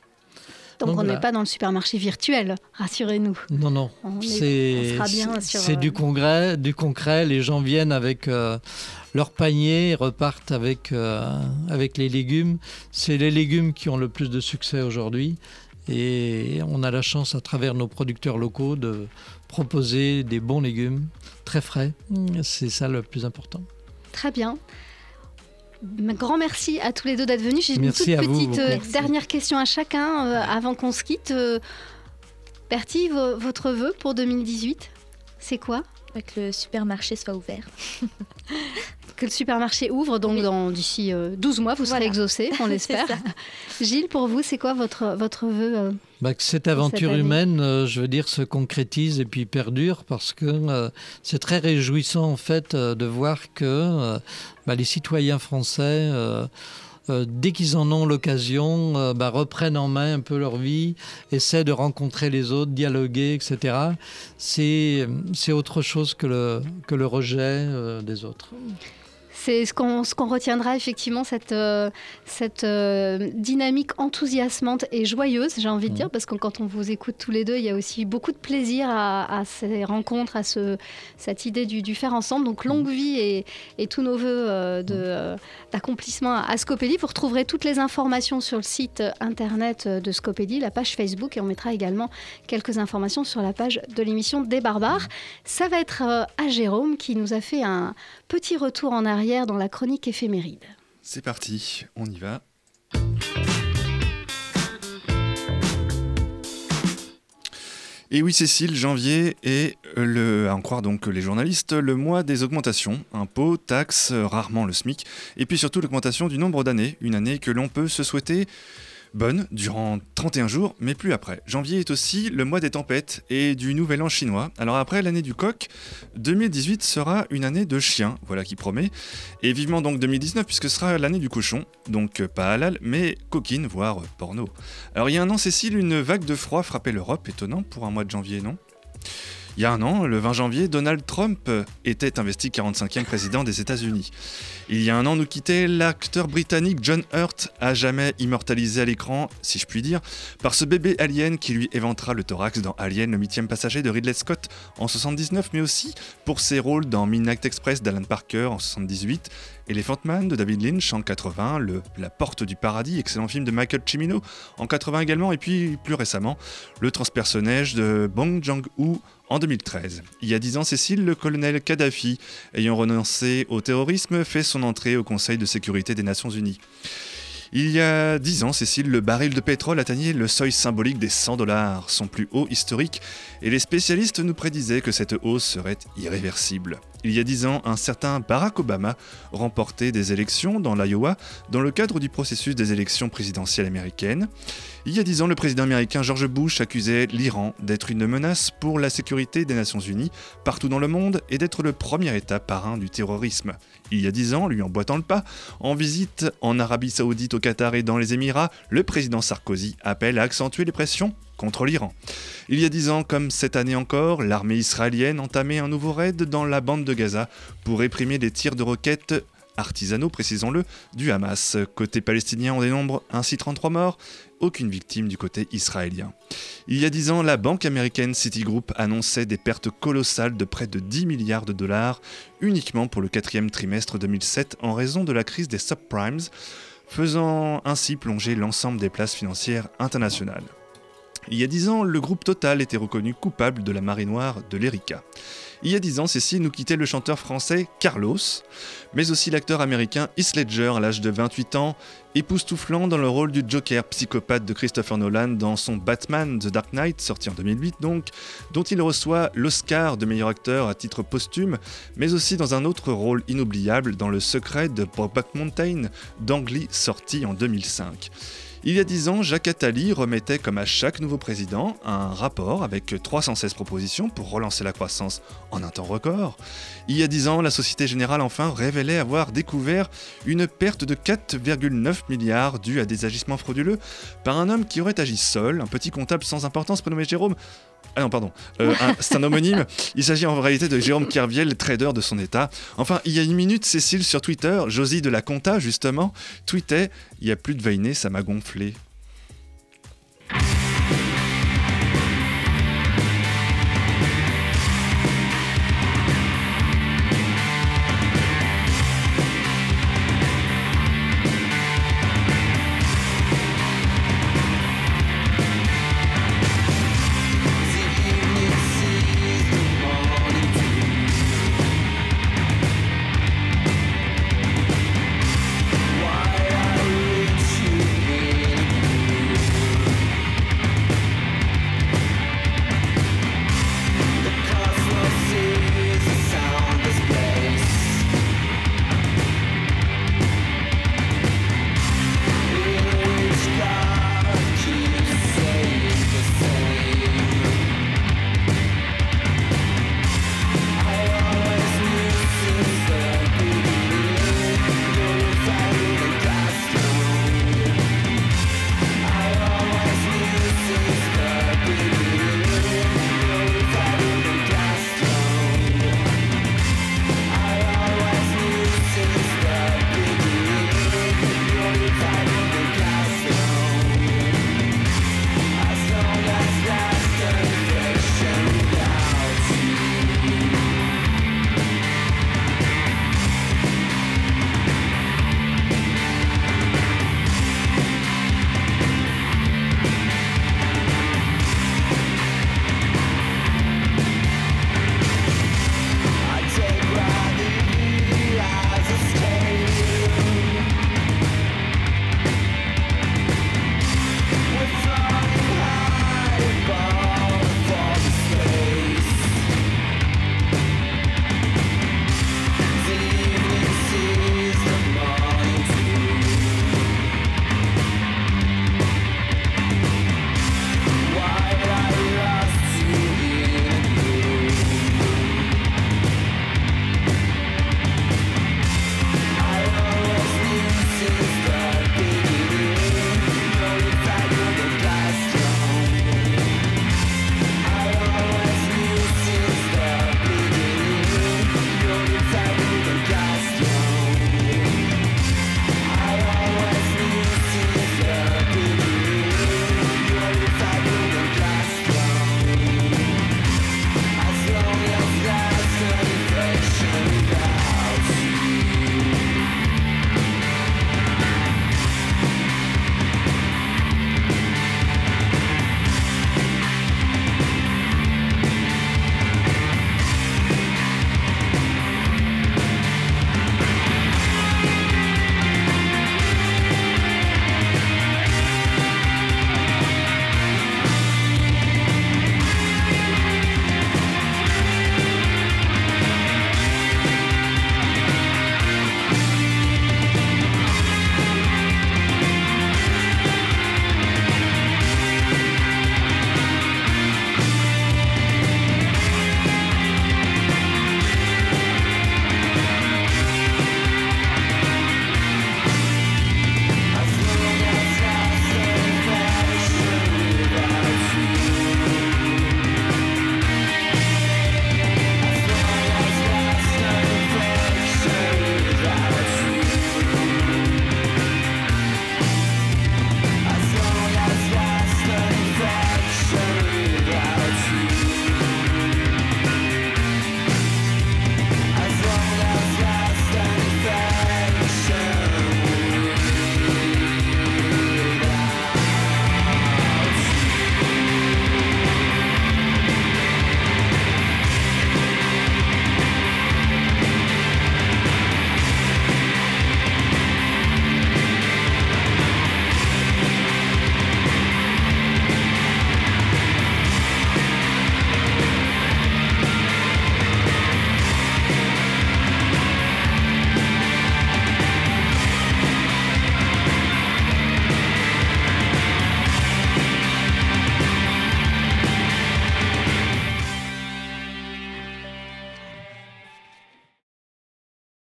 [SPEAKER 6] Donc,
[SPEAKER 10] Donc,
[SPEAKER 6] on n'est pas dans le supermarché virtuel, rassurez-nous.
[SPEAKER 10] Non, non.
[SPEAKER 6] On, est-
[SPEAKER 10] C'est
[SPEAKER 6] euh,
[SPEAKER 10] du congrès, du concret. Les gens viennent avec euh, leur panier, repartent avec, euh, avec les légumes. C'est les légumes qui ont le plus de succès aujourd'hui. Et on a la chance, à travers nos producteurs locaux, de proposer des bons légumes, très frais. C'est ça le plus important.
[SPEAKER 6] Très bien. Un grand merci à tous les deux d'être venus. J'ai une
[SPEAKER 10] Merci
[SPEAKER 6] toute petite euh, dernière question à chacun euh, avant qu'on se quitte. Euh, Bertie, vo- votre vœu pour 2018, c'est quoi?
[SPEAKER 7] Que le supermarché soit ouvert.
[SPEAKER 6] Que le supermarché ouvre, donc
[SPEAKER 7] Oui.
[SPEAKER 6] dans d'ici euh, 12 mois, vous serez
[SPEAKER 7] Voilà.
[SPEAKER 6] exaucé, on l'espère. Gilles, pour vous, c'est quoi votre, votre vœu euh
[SPEAKER 10] Bah, que cette aventure humaine, euh, je veux dire, se concrétise et puis perdure parce que euh, c'est très réjouissant en fait euh, de voir que euh, bah, les citoyens français, euh, dès qu'ils en ont l'occasion, euh, bah, reprennent en main un peu leur vie, essaient de rencontrer les autres, dialoguer, etc. C'est c'est autre chose que le, que le rejet euh, des autres.
[SPEAKER 6] C'est ce qu'on ce qu'on retiendra effectivement, cette, euh, cette euh, dynamique enthousiasmante et joyeuse, j'ai envie de dire, parce que quand on vous écoute tous les deux, il y a aussi beaucoup de plaisir à, à ces rencontres, à ce, cette idée du, du faire ensemble. Donc longue vie et, et tous nos voeux euh, de, euh, d'accomplissement à Scopédie. Vous retrouverez toutes les informations sur le site internet de Scopédie, la page Facebook, et on mettra également quelques informations sur la page de l'émission des Barbares. Ça va être à Jérôme qui nous a fait un petit retour en arrière dans la chronique éphéméride.
[SPEAKER 5] C'est parti, on y va. Et oui, Cécile, janvier est, le, à en croire donc les journalistes, le mois des augmentations, impôts, taxes, rarement le SMIC, et puis surtout l'augmentation du nombre d'années, une année que l'on peut se souhaiter bonne durant 31 jours, mais plus après. Janvier est aussi le mois des tempêtes et du nouvel an chinois. Alors après l'année du coq, 2018 sera une année de chien, voilà qui promet. Et vivement donc 2019 puisque ce sera l'année du cochon, donc euh, pas halal, mais coquine, voire porno. Alors il y a un an, Cécile, une vague de froid frappait l'Europe, étonnant pour un mois de janvier, non? Il y a un an, le 20 janvier, Donald Trump était investi 45e président des États-Unis. Il y a un an, nous quittait l'acteur britannique John Hurt, à jamais immortalisé à l'écran, si je puis dire, par ce bébé alien qui lui éventera le thorax dans Alien, le huitième passager de Ridley Scott en 79, mais aussi pour ses rôles dans Midnight Express d'Alan Parker en 78, Elephant Man de David Lynch en 80, le La Porte du Paradis, excellent film de Michael Cimino en 80 également, et puis plus récemment, le transpersonnage de Bong Joon-ho en 2013. Il y a dix ans, Cécile, le colonel Kadhafi, ayant renoncé au terrorisme, fait son entrée au Conseil de sécurité des Nations Unies. Il y a dix ans, Cécile, le baril de pétrole atteignait le seuil symbolique des 100 dollars, son plus haut historique, et les spécialistes nous prédisaient que cette hausse serait irréversible. Il y a dix ans, un certain Barack Obama remportait des élections dans l'Iowa dans le cadre du processus des élections présidentielles américaines. Il y a dix ans, le président américain George Bush accusait l'Iran d'être une menace pour la sécurité des Nations Unies partout dans le monde et d'être le premier État parrain du terrorisme. Il y a dix ans, lui emboîtant le pas, en visite en Arabie Saoudite, au Qatar et dans les Émirats, le président Sarkozy appelle à accentuer les pressions contre l'Iran. Il y a dix ans, comme cette année encore, l'armée israélienne entamait un nouveau raid dans la bande de Gaza pour réprimer les tirs de roquettes artisanaux, précisons-le, du Hamas. Côté palestinien, on dénombre ainsi 33 morts, aucune victime du côté israélien. Il y a dix ans, la banque américaine Citigroup annonçait des pertes colossales de près de 10 milliards de dollars uniquement pour le quatrième trimestre 2007 en raison de la crise des subprimes, faisant ainsi plonger l'ensemble des places financières internationales. Il y a dix ans, le groupe Total était reconnu coupable de la marée noire de l'Erika. Il y a dix ans, Cécile nous quittait le chanteur français Carlos, mais aussi l'acteur américain Heath Ledger à l'âge de 28 ans, époustouflant dans le rôle du Joker psychopathe de Christopher Nolan dans son Batman The Dark Knight, sorti en 2008 donc, dont il reçoit l'Oscar de meilleur acteur à titre posthume, mais aussi dans un autre rôle inoubliable dans Le Secret de Brokeback Mountain d'Ang Lee, sorti en 2005. Il y a dix ans, Jacques Attali remettait, comme à chaque nouveau président, un rapport avec 316 propositions pour relancer la croissance en un temps record. Il y a dix ans, la Société Générale enfin révélait avoir découvert une perte de 4,9 milliards due à des agissements frauduleux par un homme qui aurait agi seul, un petit comptable sans importance prénommé Jérôme. Ah non, pardon, euh, c'est un homonyme. Il s'agit en réalité de Jérôme Kerviel, trader de son état. Enfin, il y a une minute, Cécile sur Twitter, Josie de la Compta, justement, tweetait Il y a plus de vainé, ça m'a gonflé.